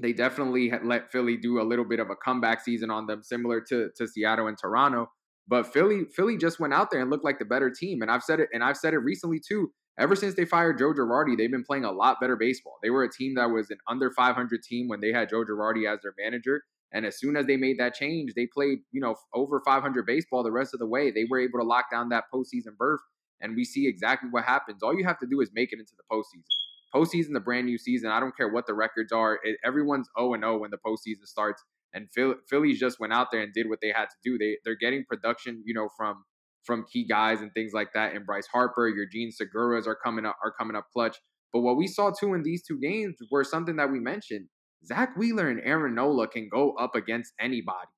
Speaker 2: they definitely let Philly do a little bit of a comeback season on them, similar to to Seattle and Toronto. But Philly Philly just went out there and looked like the better team, and I've said it and I've said it recently too. Ever since they fired Joe Girardi, they've been playing a lot better baseball. They were a team that was an under 500 team when they had Joe Girardi as their manager, and as soon as they made that change, they played, you know, over 500 baseball the rest of the way. They were able to lock down that postseason berth, and we see exactly what happens. All you have to do is make it into the postseason. Postseason, the brand new season. I don't care what the records are. It, everyone's 0 and 0 when the postseason starts. And Phil, Phillies just went out there and did what they had to do. They they're getting production, you know, from from key guys and things like that. And Bryce Harper, your Jean Segura's are coming up are coming up clutch. But what we saw too in these two games were something that we mentioned. Zack Wheeler and Aaron Nola can go up against anybody.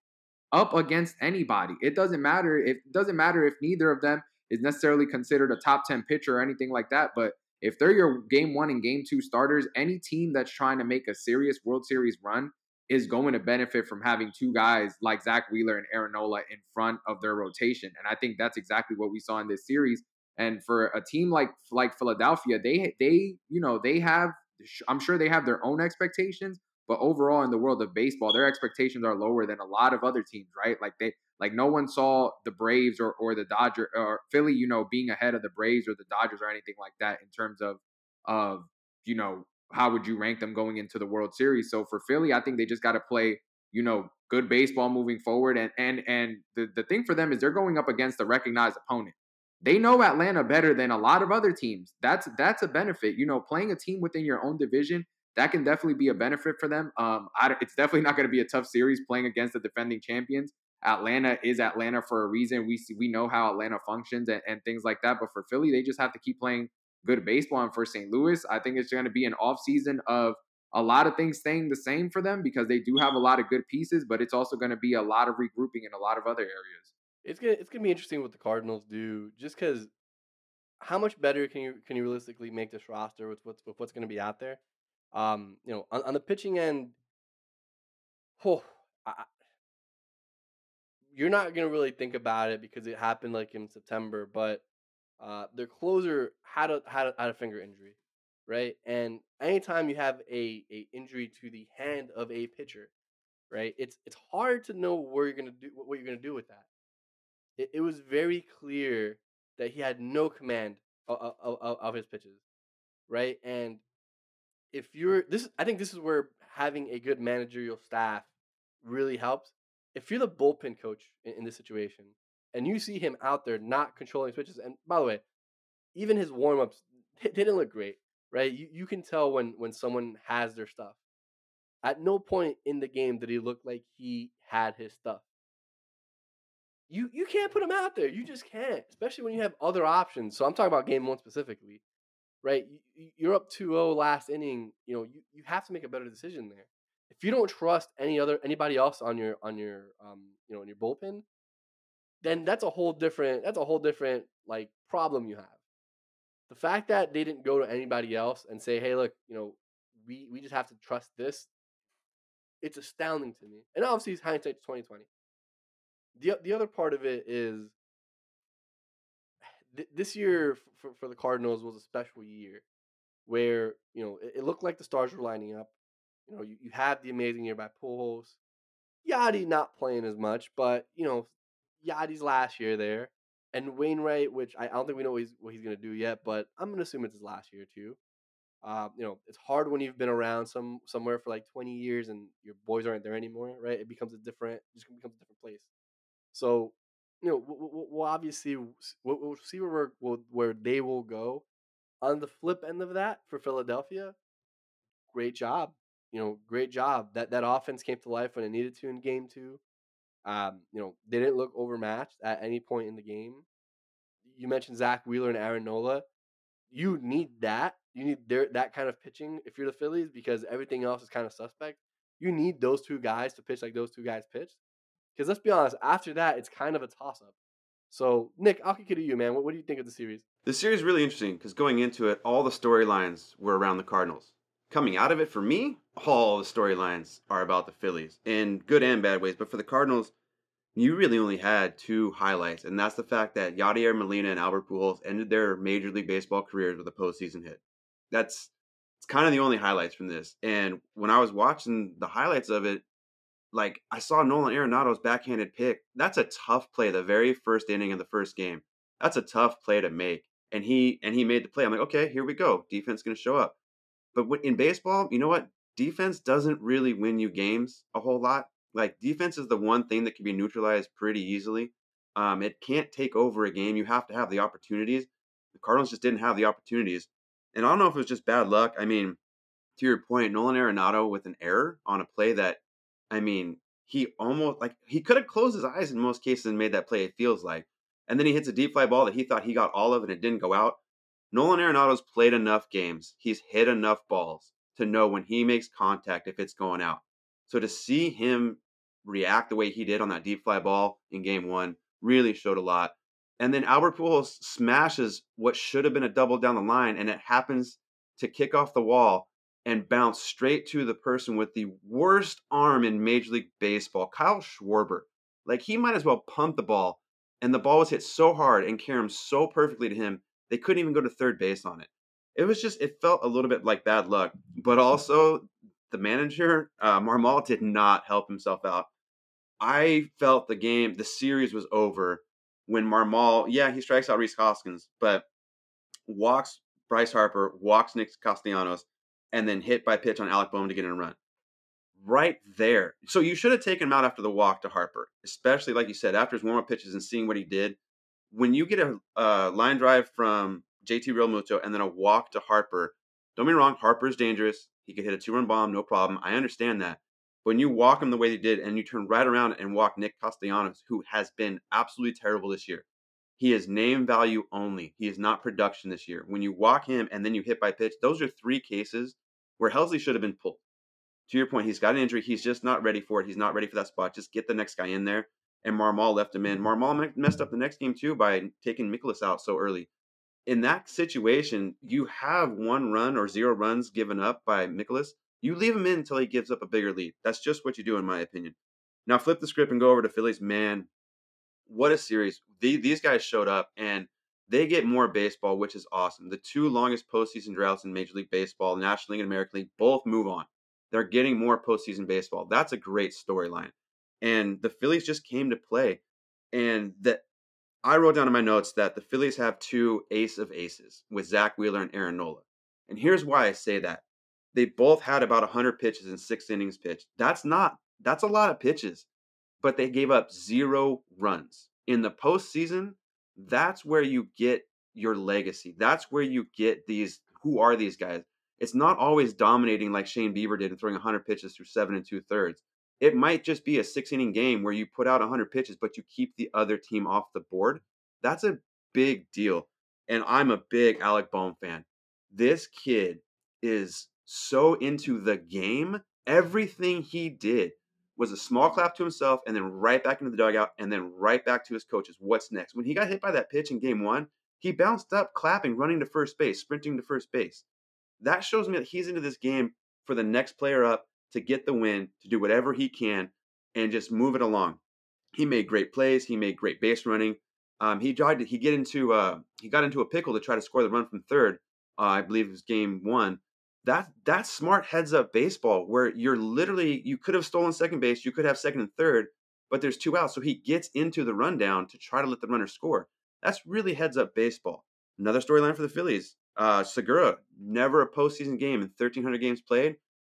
Speaker 2: Up against anybody. It doesn't matter if it doesn't matter if neither of them is necessarily considered a top 10 pitcher or anything like that. But if they're your game one and game two starters, any team that's trying to make a serious World Series run is going to benefit from having two guys like Zack Wheeler and Aaron Nola in front of their rotation. And I think that's exactly what we saw in this series. And for a team like like Philadelphia, they they you know they have I'm sure they have their own expectations, but overall, in the world of baseball, their expectations are lower than a lot of other teams, right? Like they, like no one saw the Braves or or the Dodger or Philly, you know, being ahead of the Braves or the Dodgers or anything like that in terms of of you know how would you rank them going into the World Series? So for Philly, I think they just got to play, you know, good baseball moving forward. And and and the the thing for them is they're going up against a recognized opponent. They know Atlanta better than a lot of other teams. That's that's a benefit. You know, playing a team within your own division that can definitely be a benefit for them. Um, I, it's definitely not going to be a tough series playing against the defending champions. Atlanta is Atlanta for a reason. We see, we know how Atlanta functions and, and things like that. But for Philly, they just have to keep playing good baseball. And for St. Louis, I think it's going to be an off season of a lot of things staying the same for them because they do have a lot of good pieces, but it's also going to be a lot of regrouping in a lot of other areas.
Speaker 1: It's gonna it's gonna be interesting what the Cardinals do, just because how much better can you can you realistically make this roster with what's with what's going to be out there? Um, you know, on, on the pitching end, oh, I, you're not gonna really think about it because it happened like in September, but uh, their closer had a had a, had a finger injury, right? And anytime you have a a injury to the hand of a pitcher, right, it's it's hard to know where you're gonna do what you're gonna do with that. It, it was very clear that he had no command of, of, of his pitches, right? And if you're this, I think this is where having a good managerial staff really helps. If you're the bullpen coach in, in this situation and you see him out there not controlling switches, and by the way, even his warm ups didn't look great. right? You you can tell when when someone has their stuff. At no point in the game did he look like he had his stuff. You you can't put him out there. You just can't, especially when you have other options. So I'm talking about game one specifically, right? You, you're up 2-0 last inning. You know you, you have to make a better decision there. If you don't trust any other anybody else on your on your um you know in your bullpen, then that's a whole different that's a whole different like problem you have. The fact that they didn't go to anybody else and say, "Hey, look, you know, we we just have to trust this," it's astounding to me. And obviously, it's hindsight twenty twenty. The the other part of it is th- this year for, for the Cardinals was a special year where you know it, it looked like the stars were lining up. You know, you, you had the amazing year by Pujols. Yadi not playing as much, but you know, Yadi's last year there, and Wainwright, which I, I don't think we know what he's, what he's gonna do yet, but I'm gonna assume it's his last year too. Uh, you know, it's hard when you've been around some somewhere for like 20 years and your boys aren't there anymore, right? It becomes a different, just becomes a different place. So, you know, we'll, we'll obviously we'll, see where where they will go. On the flip end of that, for Philadelphia, great job. You know, great job. That that offense came to life when it needed to in game two. Um, you know, they didn't look overmatched at any point in the game. You mentioned Zack Wheeler and Aaron Nola. You need that. You need their, that kind of pitching if you're the Phillies because everything else is kind of suspect. You need those two guys to pitch like those two guys pitched. Because let's be honest, after that, it's kind of a toss up. So, Nick, I'll kick it to you, man. What, what do you think of the series?
Speaker 3: The series is really interesting because going into it, all the storylines were around the Cardinals. Coming out of it, for me, all the storylines are about the Phillies in good and bad ways. But for the Cardinals, you really only had two highlights, and that's the fact that Yadier Molina and Albert Pujols ended their Major League Baseball careers with a postseason hit. That's it's kind of the only highlights from this. And when I was watching the highlights of it, like I saw Nolan Arenado's backhanded pick. That's a tough play. The very first inning of the first game. That's a tough play to make. And he and he made the play. I'm like, okay, here we go. Defense going to show up. But in baseball, you know what? Defense doesn't really win you games a whole lot. Like defense is the one thing that can be neutralized pretty easily. Um, it can't take over a game. You have to have the opportunities. The Cardinals just didn't have the opportunities. And I don't know if it was just bad luck. I mean, to your point, Nolan Arenado with an error on a play that I mean, he almost like he could have closed his eyes in most cases and made that play. It feels like, and then he hits a deep fly ball that he thought he got all of and it didn't go out. Nolan Arenado's played enough games. He's hit enough balls to know when he makes contact if it's going out. So to see him react the way he did on that deep fly ball in game one really showed a lot. And then Albert Pujols smashes what should have been a double down the line, and it happens to kick off the wall and bounce straight to the person with the worst arm in Major League Baseball, Kyle Schwarber. Like he might as well punt the ball, and the ball was hit so hard and caromed so perfectly to him, they couldn't even go to third base on it. It was just, it felt a little bit like bad luck, but also the manager, uh, Marmol, did not help himself out. I felt the game, the series was over when Marmol, yeah, he strikes out Rhys Hoskins, but walks Bryce Harper, walks Nick Castellanos, and then hit by pitch on Alec Bohm to get in a run. Right there. So you should have taken him out after the walk to Harper, especially like you said, after his warm up pitches and seeing what he did. When you get a line drive from JT Realmuto and then a walk to Harper, don't be wrong, Harper is dangerous. He could hit a two run bomb, no problem. I understand that. But when you walk him the way he did and you turn right around and walk Nick Castellanos, who has been absolutely terrible this year, he is name value only. He is not production this year. When you walk him and then you hit by pitch, those are three cases where Helsley should have been pulled. To your point, he's got an injury. He's just not ready for it. He's not ready for that spot. Just get the next guy in there. And Marmol left him in. Mm-hmm. Marmol messed up the next game too by taking Mikolas out so early. In that situation, you have one run or zero runs given up by Mikolas. You leave him in until he gives up a bigger lead. That's just what you do, in my opinion. Now flip the script and go over to Phillies. Man, what a series! The, these guys showed up and they get more baseball, which is awesome. The two longest postseason droughts in Major League Baseball, National League and American League, both move on. They're getting more postseason baseball. That's a great storyline. And the Phillies just came to play. And that I wrote down in my notes that the Phillies have two ace of aces with Zack Wheeler and Aaron Nola. And here's why I say that. They both had about 100 pitches in six innings pitched. That's not, that's a lot of pitches but they gave up zero runs. In the postseason, that's where you get your legacy. That's where you get these who are these guys? It's not always dominating like Shane Bieber did and throwing 100 pitches through seven and two thirds. It might just be a six inning game where you put out 100 pitches, but you keep the other team off the board. That's a big deal. And I'm a big Alec Bohm fan. This kid is so into the game. Everything he did was a small clap to himself and then right back into the dugout and then right back to his coaches. What's next? When he got hit by that pitch in game one, he bounced up, clapping, running to first base, sprinting to first base. That shows me that he's into this game for the next player up to get the win, to do whatever he can, and just move it along. He made great plays. He made great base running. Um, he tried to he get into uh, he got into a pickle to try to score the run from third. Uh, I believe it was game one. That that's smart heads up baseball where you're literally you could have stolen second base, you could have second and third, but there's two outs, so he gets into the rundown to try to let the runner score. That's really heads up baseball. Another storyline for the Phillies. Uh, Segura, never a postseason game in 1,300 games played.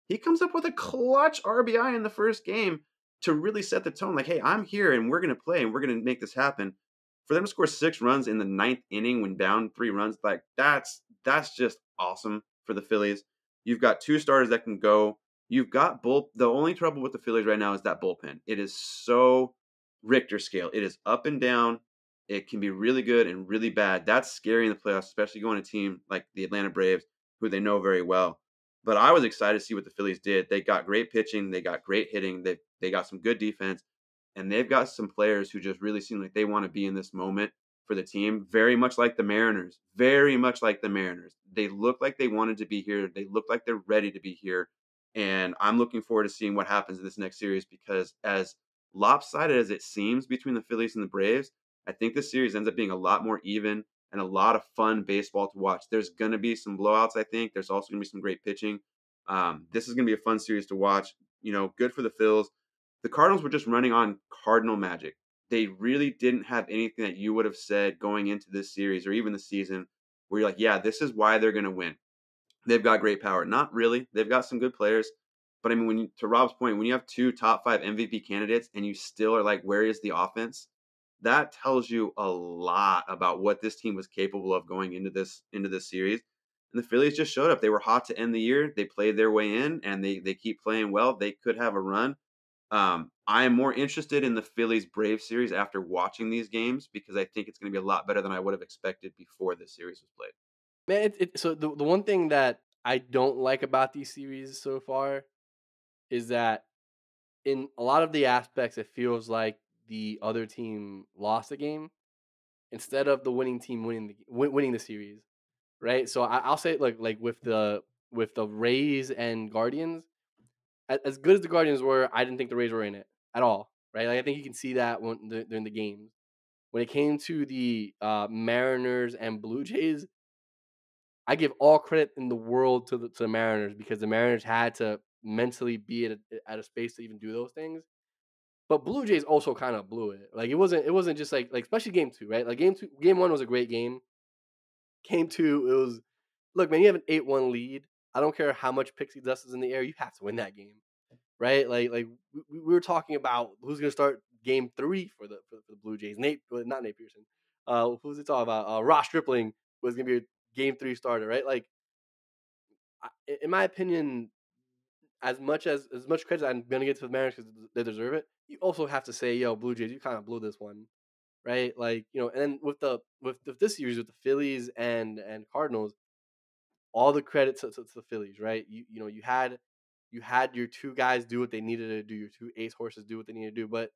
Speaker 3: He comes up with a clutch RBI in the first game to really set the tone. Like, hey, I'm here and we're going to play and we're going to make this happen. For them to score six runs in the ninth inning when down three runs, like that's that's just awesome for the Phillies. You've got two starters that can go. You've got bull. The only trouble with the Phillies right now is that bullpen. It is so Richter scale. It is up and down. It can be really good and really bad. That's scary in the playoffs, especially going to a team like the Atlanta Braves, who they know very well. But I was excited to see what the Phillies did. They got great pitching, they got great hitting, they they got some good defense, and they've got some players who just really seem like they want to be in this moment for the team. Very much like the Mariners. Very much like the Mariners. They look like they wanted to be here. They look like they're ready to be here. And I'm looking forward to seeing what happens in this next series because as lopsided as it seems between the Phillies and the Braves, I think this series ends up being a lot more even and a lot of fun baseball to watch. There's going to be some blowouts, I think. There's also going to be some great pitching. Um, this is going to be a fun series to watch. You know, good for the Phils. The Cardinals were just running on Cardinal magic. They really didn't have anything that you would have said going into this series or even the season where you're like, yeah, this is why they're going to win. They've got great power. Not really. They've got some good players. But I mean, when you, to Rob's point, when you have two top five MVP candidates and you still are like, where is the offense? that tells you a lot about what this team was capable of going into this into this series. And the Phillies just showed up. They were hot to end the year. They played their way in, and they they keep playing well. They could have a run. Um, I am more interested in the Phillies Brave series after watching these games because I think it's going to be a lot better than I would have expected before this series was played.
Speaker 1: Man, it, it, so the the one thing that I don't like about these series so far is that in a lot of the aspects, it feels like the other team lost the game instead of the winning team winning the winning the series, right? So I, will say like like with the with the Rays and Guardians, as good as the Guardians were, I didn't think the Rays were in it at all, right? Like I think you can see that when during the games. When it came to the uh, Mariners and Blue Jays, I give all credit in the world to the, to the Mariners because the Mariners had to mentally be at a, at a space to even do those things. But Blue Jays also kind of blew it. Like it wasn't it wasn't just like like especially game two, right? Like game two, game one was a great game. Game two, it was look, man, you have an eight one lead. I don't care how much pixie dust is in the air, you have to win that game, right? Like like we, we were talking about who's gonna start game three for the for, the Blue Jays. Nate, not Nate Pearson. Uh, who's it talking about? Uh, Ross Stripling was gonna be a game three starter, right? Like, in my opinion, as much as as much credit I'm gonna get to the Mariners because they deserve it, you also have to say, yo, Blue Jays, you kind of blew this one, right? Like you know, and with the with, with this series with the Phillies and and Cardinals, all the credit to, to, to, the Phillies, right? You you know you had you had your two guys do what they needed to do, your two ace horses do what they needed to do, but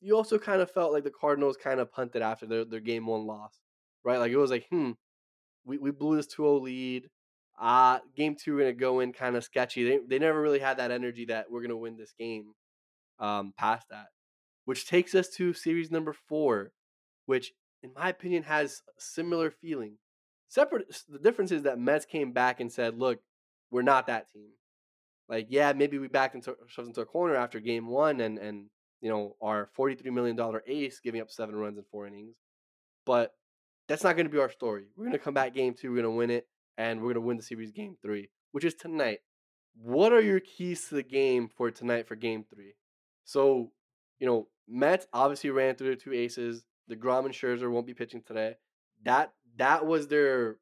Speaker 1: you also kind of felt like the Cardinals kind of punted after their, their game one loss, right? Like it was like, hmm, we, we blew this 2-0 lead. Uh, game two, we're going to go in kind of sketchy. They, they never really had that energy that we're going to win this game um, past that. Which takes us to series number four, which, in my opinion, has similar feeling. Separate, the difference is that Mets came back and said, look, we're not that team. Like, yeah, maybe we backed into, ourselves into a corner after game one and, and you know, our $43 million ace giving up seven runs in four innings. But that's not going to be our story. We're going to come back game two, we're going to win it and we're going to win the series game three, which is tonight. What are your keys to the game for tonight for game three? So, you know, Mets obviously ran through their two aces. DeGrom and Scherzer won't be pitching today. That that was their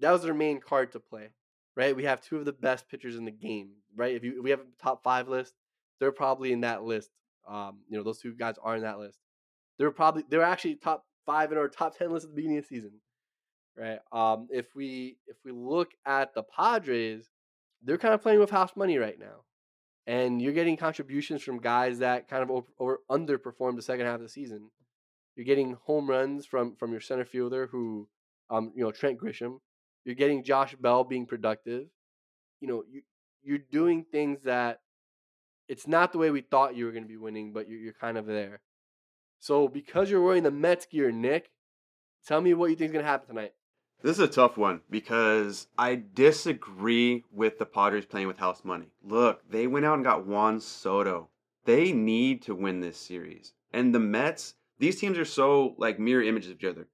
Speaker 1: that was their main card to play, right? We have two of the best pitchers in the game, right? If you if we have a top five list, they're probably in that list. Um, you know, those two guys are in that list. They're probably they're actually top five in our top ten list at the beginning of the season, right? Um, if we if we look at the Padres, they're kind of playing with house money right now, and you're getting contributions from guys that kind of over, over underperformed the second half of the season. You're getting home runs from from your center fielder who, um, you know, Trent Grisham. You're getting Josh Bell being productive. You know, you you're doing things that it's not the way we thought you were going to be winning, but you're, you're kind of there. So because you're wearing the Mets gear, Nick, tell me what you think is going to happen tonight.
Speaker 3: This is a tough one because I disagree with the Padres playing with house money. Look, they went out and got Juan Soto. They need to win this series. And the Mets, these teams are so like mirror images of each other.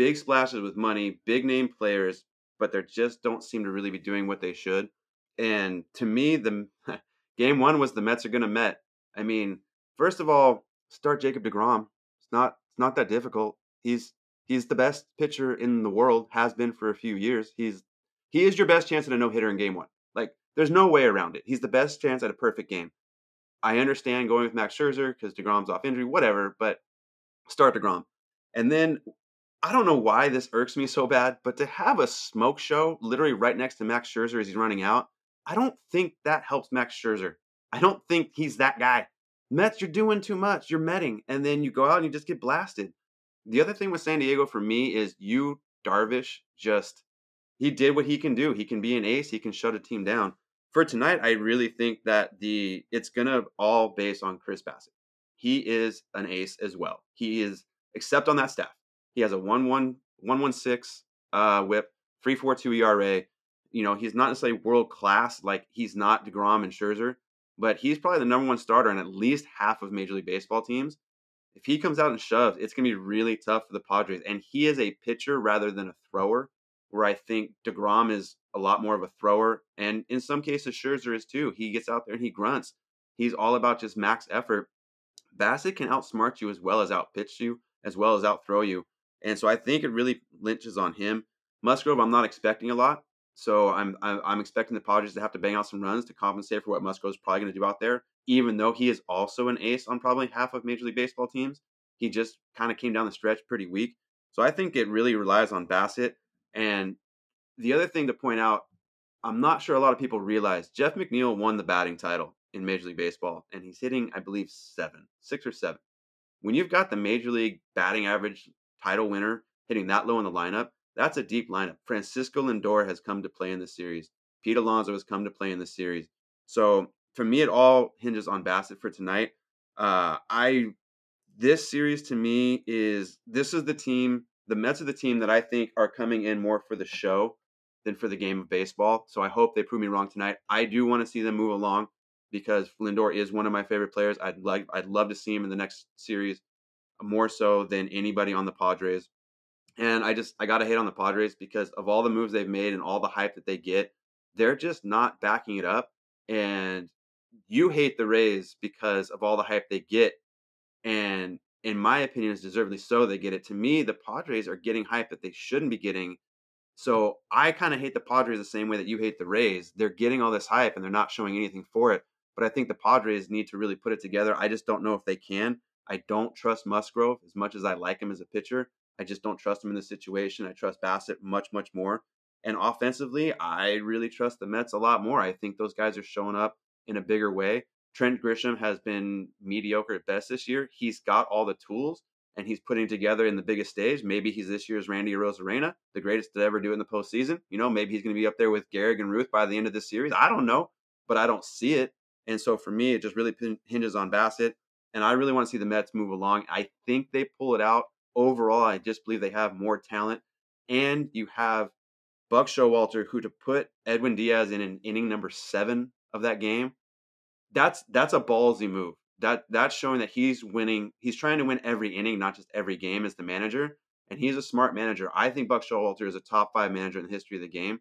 Speaker 3: Big splashes with money, big name players, but they just don't seem to really be doing what they should. And to me, the game one was the Mets are going to Met. I mean, first of all, start Jacob Degrom. It's not it's not that difficult. He's he's the best pitcher in the world. Has been for a few years. He's he is your best chance at a no hitter in game one. Like there's no way around it. He's the best chance at a perfect game. I understand going with Max Scherzer because Degrom's off injury, whatever. But start Degrom, and then I don't know why this irks me so bad, but to have a smoke show literally right next to Max Scherzer as he's running out, I don't think that helps Max Scherzer. I don't think he's that guy. Mets, you're doing too much. You're metting, and then you go out and you just get blasted. The other thing with San Diego for me is you, Darvish, just he did what he can do. He can be an ace. He can shut a team down. For tonight, I really think that the it's gonna all base on Chris Bassitt. He is an ace as well. He is except on that staff. He has a 1 1 116 uh, whip, 342 ERA. You know, he's not necessarily world class, like he's not DeGrom and Scherzer, but he's probably the number one starter on at least half of Major League Baseball teams. If he comes out and shoves, it's going to be really tough for the Padres. And he is a pitcher rather than a thrower, where I think DeGrom is a lot more of a thrower. And in some cases, Scherzer is too. He gets out there and he grunts. He's all about just max effort. Bassitt can outsmart you as well as outpitch you, as well as outthrow you. And so I think it really lynches on him. Musgrove, I'm not expecting a lot. So I'm I'm expecting the Padres to have to bang out some runs to compensate for what Musgrove's probably going to do out there. Even though he is also an ace on probably half of Major League Baseball teams, he just kind of came down the stretch pretty weak. So I think it really relies on Bassitt. And the other thing to point out, I'm not sure a lot of people realize Jeff McNeil won the batting title in Major League Baseball, and he's hitting, I believe, seven, six or seven. When you've got the Major League batting average title winner hitting that low in the lineup, that's a deep lineup. Francisco Lindor has come to play in the series. Pete Alonso has come to play in the series. So for me, it all hinges on Bassitt for tonight. Uh, I this series to me is this is the team. The Mets are the team that I think are coming in more for the show than for the game of baseball. So I hope they prove me wrong tonight. I do want to see them move along because Lindor is one of my favorite players. I'd like I'd love to see him in the next series more so than anybody on the Padres. And I just I got to hate on the Padres because of all the moves they've made and all the hype that they get, they're just not backing it up. And you hate the Rays because of all the hype they get. And in my opinion, is deservedly so. They get it. To me, the Padres are getting hype that they shouldn't be getting. So I kind of hate the Padres the same way that you hate the Rays. They're getting all this hype and they're not showing anything for it. But I think the Padres need to really put it together. I just don't know if they can. I don't trust Musgrove as much as I like him as a pitcher. I just don't trust him in this situation. I trust Bassitt much, much more. And offensively, I really trust the Mets a lot more. I think those guys are showing up in a bigger way. Trent Grisham has been mediocre at best this year. He's got all the tools and he's putting together in the biggest stage. Maybe he's this year's Randy Arozarena, the greatest to ever do in the postseason. You know, maybe he's going to be up there with Gehrig and Ruth by the end of this series. I don't know, but I don't see it. And so for me, it just really hinges on Bassitt and I really want to see the Mets move along. I think they pull it out. Overall, I just believe they have more talent, and you have Buck Showalter, who to put Edwin Diaz in an inning number seven of that game, that's that's a ballsy move. That that's showing that he's winning. He's trying to win every inning, not just every game as the manager. And he's a smart manager. I think Buck Showalter is a top five manager in the history of the game,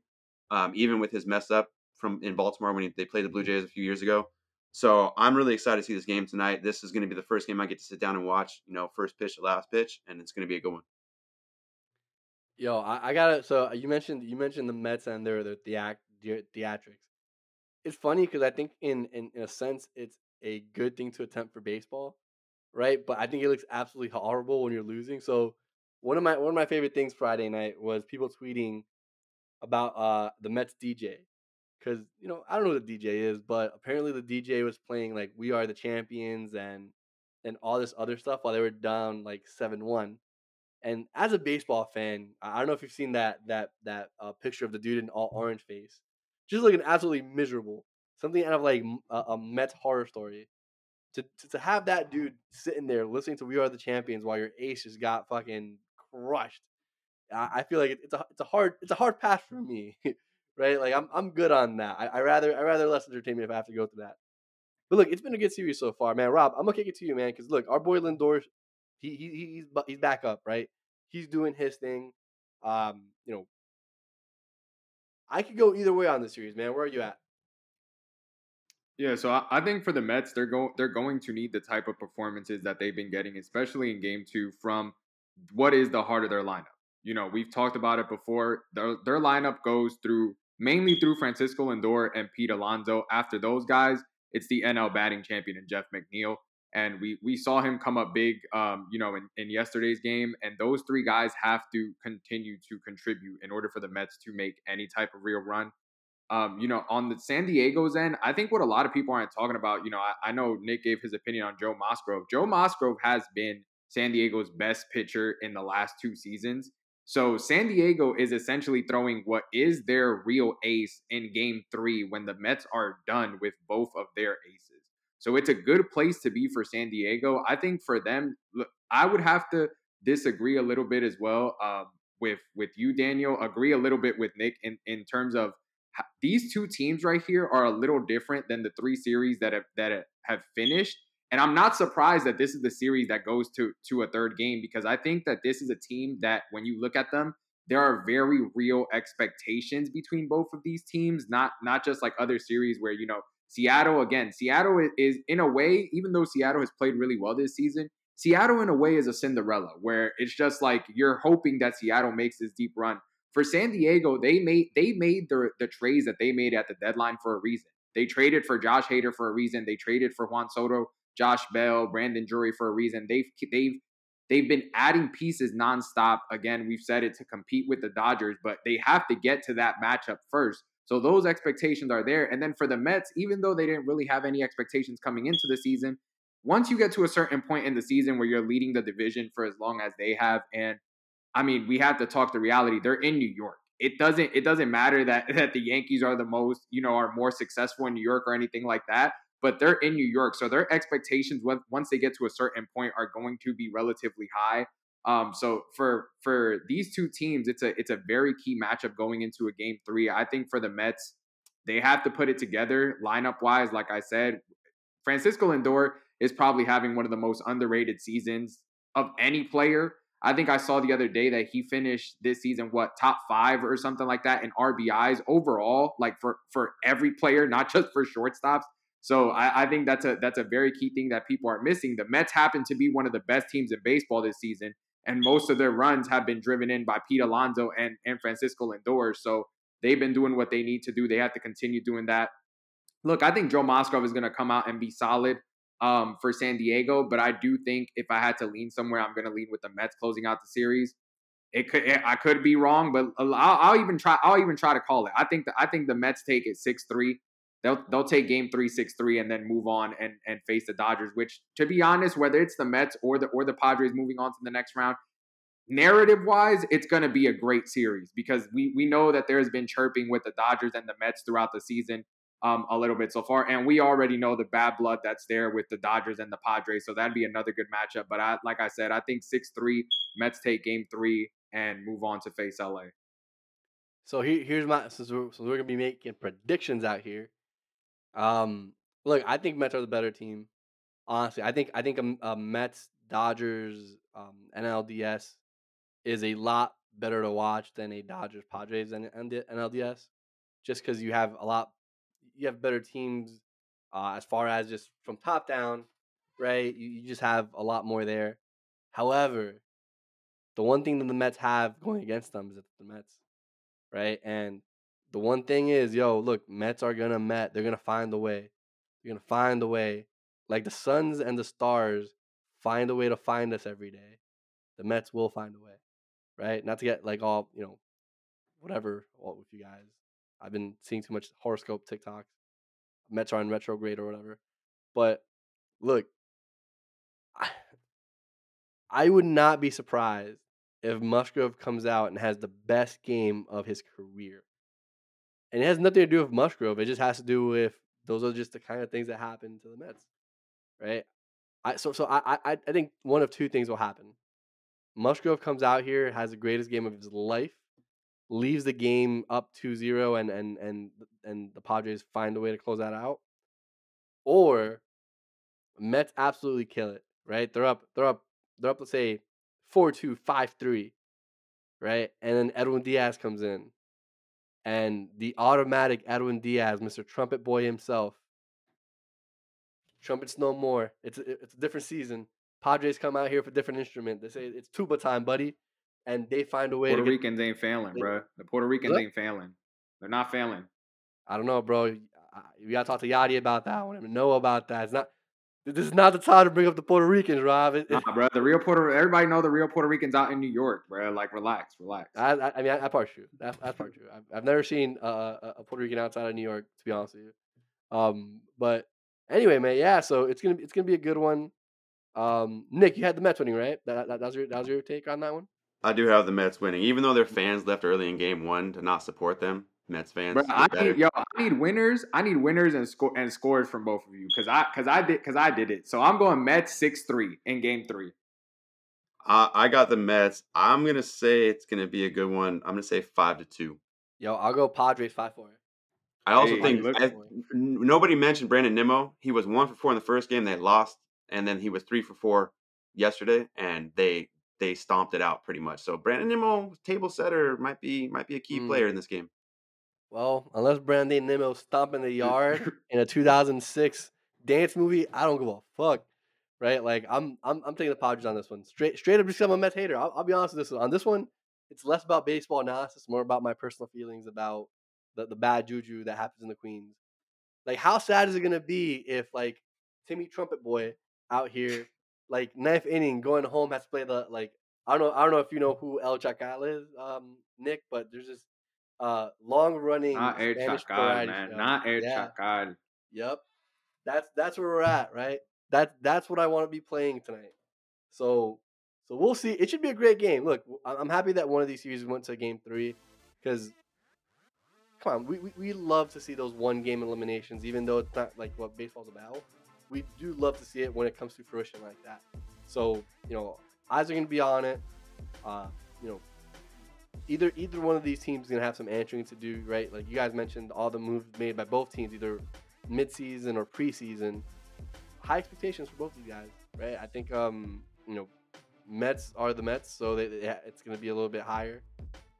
Speaker 3: um, even with his mess up from in Baltimore when he, they played the Blue Jays a few years ago. So I'm really excited to see this game tonight. This is going to be the first game I get to sit down and watch, you know, first pitch to last pitch, and it's going to be a good one.
Speaker 1: Yo, I, I gotta. So you mentioned you mentioned the Mets and their their theac- theatrics. It's funny because I think in, in in a sense it's a good thing to attempt for baseball, right? But I think it looks absolutely horrible when you're losing. So one of my one of my favorite things Friday night was people tweeting about uh the Mets DJ because you know I don't know what the DJ is, but apparently the DJ was playing like "We Are the Champions" and and all this other stuff while they were down like seven one. And as a baseball fan, I don't know if you've seen that that that uh, picture of the dude in all orange face, just looking absolutely miserable. Something out of like a Mets horror story. To, to to have that dude sitting there listening to "We Are the Champions" while your ace just got fucking crushed. I, feel like it, it's a it's a hard it's a hard pass for me, right? Like I'm I'm good on that. I, I rather I rather less entertainment if I have to go through that. But look, it's been a good series so far, man. Rob, I'm gonna kick it to you, man, because look, our boy Lindor, he, he he's he's back up, right? He's doing his thing. Um, you know, I could go either way on this series, man. Where are you at?
Speaker 2: Yeah, so I, I think for the Mets, they're going they're going to need the type of performances that they've been getting, especially in Game Two, from what is the heart of their lineup. You know, we've talked about it before. Their their lineup goes through mainly through Francisco Lindor and Pete Alonso. After those guys, it's the NL batting champion and Jeff McNeil. And we we saw him come up big, um, you know, in, in yesterday's game. And those three guys have to continue to contribute in order for the Mets to make any type of real run. Um, you know, on the San Diego's end, I think what a lot of people aren't talking about, you know, I, I know Nick gave his opinion on Joe Musgrove. Joe Musgrove has been San Diego's best pitcher in the last two seasons. So San Diego is essentially throwing what is their real ace in game three when the Mets are done with both of their aces. So it's a good place to be for San Diego. I think for them, I would have to disagree a little bit as well um, with with you, Daniel. Agree a little bit with Nick in, in terms of these two teams right here are a little different than the three series that have that have finished. And I'm not surprised that this is the series that goes to to a third game because I think that this is a team that when you look at them, there are very real expectations between both of these teams, not not just like other series where you know Seattle again, Seattle is in a way even though Seattle has played really well this season, Seattle in a way is a Cinderella where it's just like you're hoping that Seattle makes this deep run for San Diego, they made they made the the trades that they made at the deadline for a reason. They traded for Josh Hader for a reason. They traded for Juan Soto, Josh Bell, Brandon Drury for a reason. They've they've they've been adding pieces nonstop. Again, we've said it to compete with the Dodgers, but they have to get to that matchup first. So those expectations are there. And then for the Mets, even though they didn't really have any expectations coming into the season, once you get to a certain point in the season where you're leading the division for as long as they have and I mean, we have to talk the reality. They're in New York. It doesn't it doesn't matter that that the Yankees are the most, you know, are more successful in New York or anything like that, but they're in New York. So their expectations once they get to a certain point are going to be relatively high. Um, so for for these two teams, it's a it's a very key matchup going into a game three. I think for the Mets, they have to put it together lineup wise. Like I said, Francisco Lindor is probably having one of the most underrated seasons of any player. I think I saw the other day that he finished this season what top five or something like that in RBIs overall, like for for every player, not just for shortstops. So I, I, think that's a that's a very key thing that people are missing. The Mets happen to be one of the best teams in baseball this season, and most of their runs have been driven in by Pete Alonso and and Francisco Lindor. So they've been doing what they need to do. They have to continue doing that. Look, I think Joe Musgrove is going to come out and be solid um, for San Diego, but I do think if I had to lean somewhere, I'm going to lean with the Mets closing out the series. It could it, I could be wrong, but I'll, I'll, even try. I'll even try to call it. I think the, I think the Mets take it six three. They'll they'll take Game three six three and then move on and and face the Dodgers. Which, to be honest, whether it's the Mets or the or the Padres moving on to the next round, narrative wise, it's going to be a great series because we we know that there's been chirping with the Dodgers and the Mets throughout the season um, a little bit so far. And we already know the bad blood that's there with the Dodgers and the Padres. So that'd be another good matchup. But I, like I said, I think 6 3, Mets take game three and move on to face LA.
Speaker 1: So here, here's my since we're, since we're gonna be making predictions out here. Um, look, I think Mets are the better team. Honestly, I think I think a, a Mets Dodgers um, NLDS is a lot better to watch than a Dodgers Padres NLDS, just because you have a lot you have better teams uh, as far as just from top down, right? You, you just have a lot more there. However, the one thing that the Mets have going against them is it's the Mets, right? And the one thing is, yo, look, Mets are gonna Met. They're gonna find the way. They're gonna find the way. Like the Suns and the Stars find a way to find us every day. The Mets will find a way, right? Not to get like all you know, whatever with you guys. I've been seeing too much horoscope TikToks. Mets are in retrograde or whatever. But look, I, I would not be surprised if Musgrove comes out and has the best game of his career. And it has nothing to do with Musgrove. It just has to do with those are just the kind of things that happen to the Mets, right? I so so I I I think one of two things will happen. Musgrove comes out here, has the greatest game of his life, leaves the game up 2-0 and and and and the Padres find a way to close that out. Or Mets absolutely kill it, right? They're up, they're up, they're up, let's say 4-2, 5-3, right? And then Edwin Diaz comes in. And the automatic Edwin Diaz, Mr. Trumpet Boy himself. Trumpets no more. It's a, it's a different season. Padres come out here for different instrument. They say it's tuba time, buddy and they find a way.
Speaker 2: Puerto
Speaker 1: to
Speaker 2: Ricans ain't failing, bro. The Puerto Ricans
Speaker 1: What?
Speaker 2: ain't failing. They're not failing.
Speaker 1: I don't know, bro. I- We gotta talk to Yachty about that one. and Know about that. It's not. This is not the time to bring up the Puerto Ricans, Rob. It, it,
Speaker 2: Nah, bro. The real Puerto everybody know the real Puerto Ricans out in New York, bro. Like relax, relax.
Speaker 1: I, I, I mean, that part's true. That's that's part true. I've, I've never seen uh, a, a Puerto Rican outside of New York, to be honest with you. Um, but anyway, man, yeah. So it's gonna be it's gonna be a good one. Um, Nick, you had the Mets winning, right? That, that, that was your that was your take on that one.
Speaker 3: I do have the Mets winning, even though their fans left early in Game One to not support them. Mets fans,
Speaker 2: Bro, I
Speaker 3: better.
Speaker 2: need yo, I need winners. I need winners and score and scores from both of you because I because I did because I did it. So I'm going Mets six three in Game Three.
Speaker 3: I, I got the Mets. I'm gonna say it's gonna be a good one. I'm gonna say five to two.
Speaker 1: Yo, I'll go Padres five four.
Speaker 3: I also
Speaker 2: Hey,
Speaker 3: think
Speaker 2: look-
Speaker 3: I- n- nobody mentioned Brandon Nimmo. He was one for four in the first game. They lost, and then he was three for four yesterday, and they they stomped it out pretty much. So Brandon Nimmo, table setter, might be might be a key
Speaker 1: Mm.
Speaker 3: player in this game.
Speaker 1: Well, unless Brandon Nimmo stomping the yard in a 2006 dance movie, I don't give a fuck. Right? Like I'm I'm I'm taking the Padres on this one. Straight straight up just 'cause I'm a Mets hater. I'll, I'll be honest with this one. On this one, it's less about baseball analysis, more about my personal feelings about the, the bad juju that happens in the Queens. Like how sad is it gonna be if like Timmy Trumpet Boy out here, like ninth inning, going home has to play the like I don't know I don't know if you know who El Chacal is, um, Nick, but there's this uh long running
Speaker 2: Not Air
Speaker 1: Spanish
Speaker 2: Chacal, man.
Speaker 1: show.
Speaker 2: Not Air
Speaker 1: Yeah.
Speaker 2: Chacal.
Speaker 1: Yep. That's that's where we're at, right? That that's what I want to be playing tonight. So so we'll see. It should be a great game. Look, I'm happy that one of these series went to game three because come on, we, we, we love to see those one game eliminations, even though it's not like what baseball's about. We do love to see it when it comes to fruition like that. So, you know, eyes are gonna be on it. Uh, you know, either either one of these teams is gonna have some answering to do, right? Like you guys mentioned, all the moves made by both teams, either midseason or preseason. High expectations for both of you guys, right? I think um, you know, Mets are the Mets, so they, they, it's gonna be a little bit higher.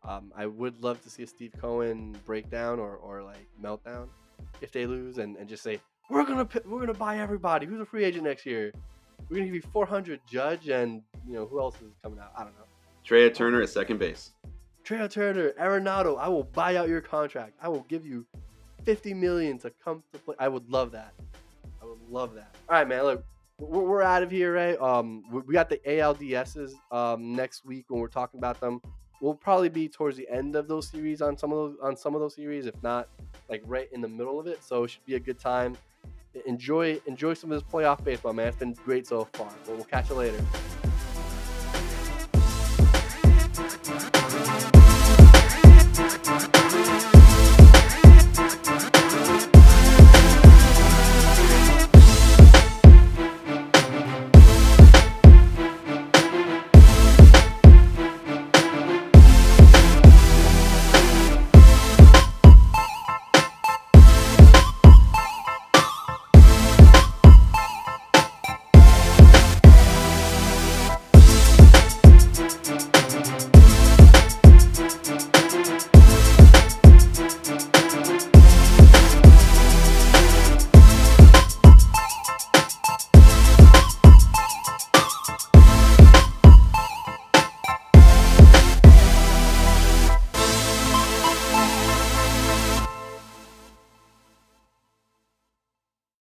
Speaker 1: Um, I would love to see a Steve Cohen breakdown or, or like meltdown if they lose, and, and just say we're gonna we're gonna buy everybody. Who's a free agent next year? We're gonna give you 400 Judge, and you know who else is coming out? I don't know.
Speaker 3: Trea Turner at second base.
Speaker 1: Trea Turner, Arenado, I will buy out your contract. I will give you 50 million to come to play. I would love that. I would love that. All right, man. Look, we're, we're out of here, right? Um, we, got the ALDSs um next week when we're talking about them. We'll probably be towards the end of those series on some of those on some of those series, if not like right in the middle of it. So it should be a good time. Enjoy enjoy some of this playoff baseball, man. It's been great so far. But we'll catch you later.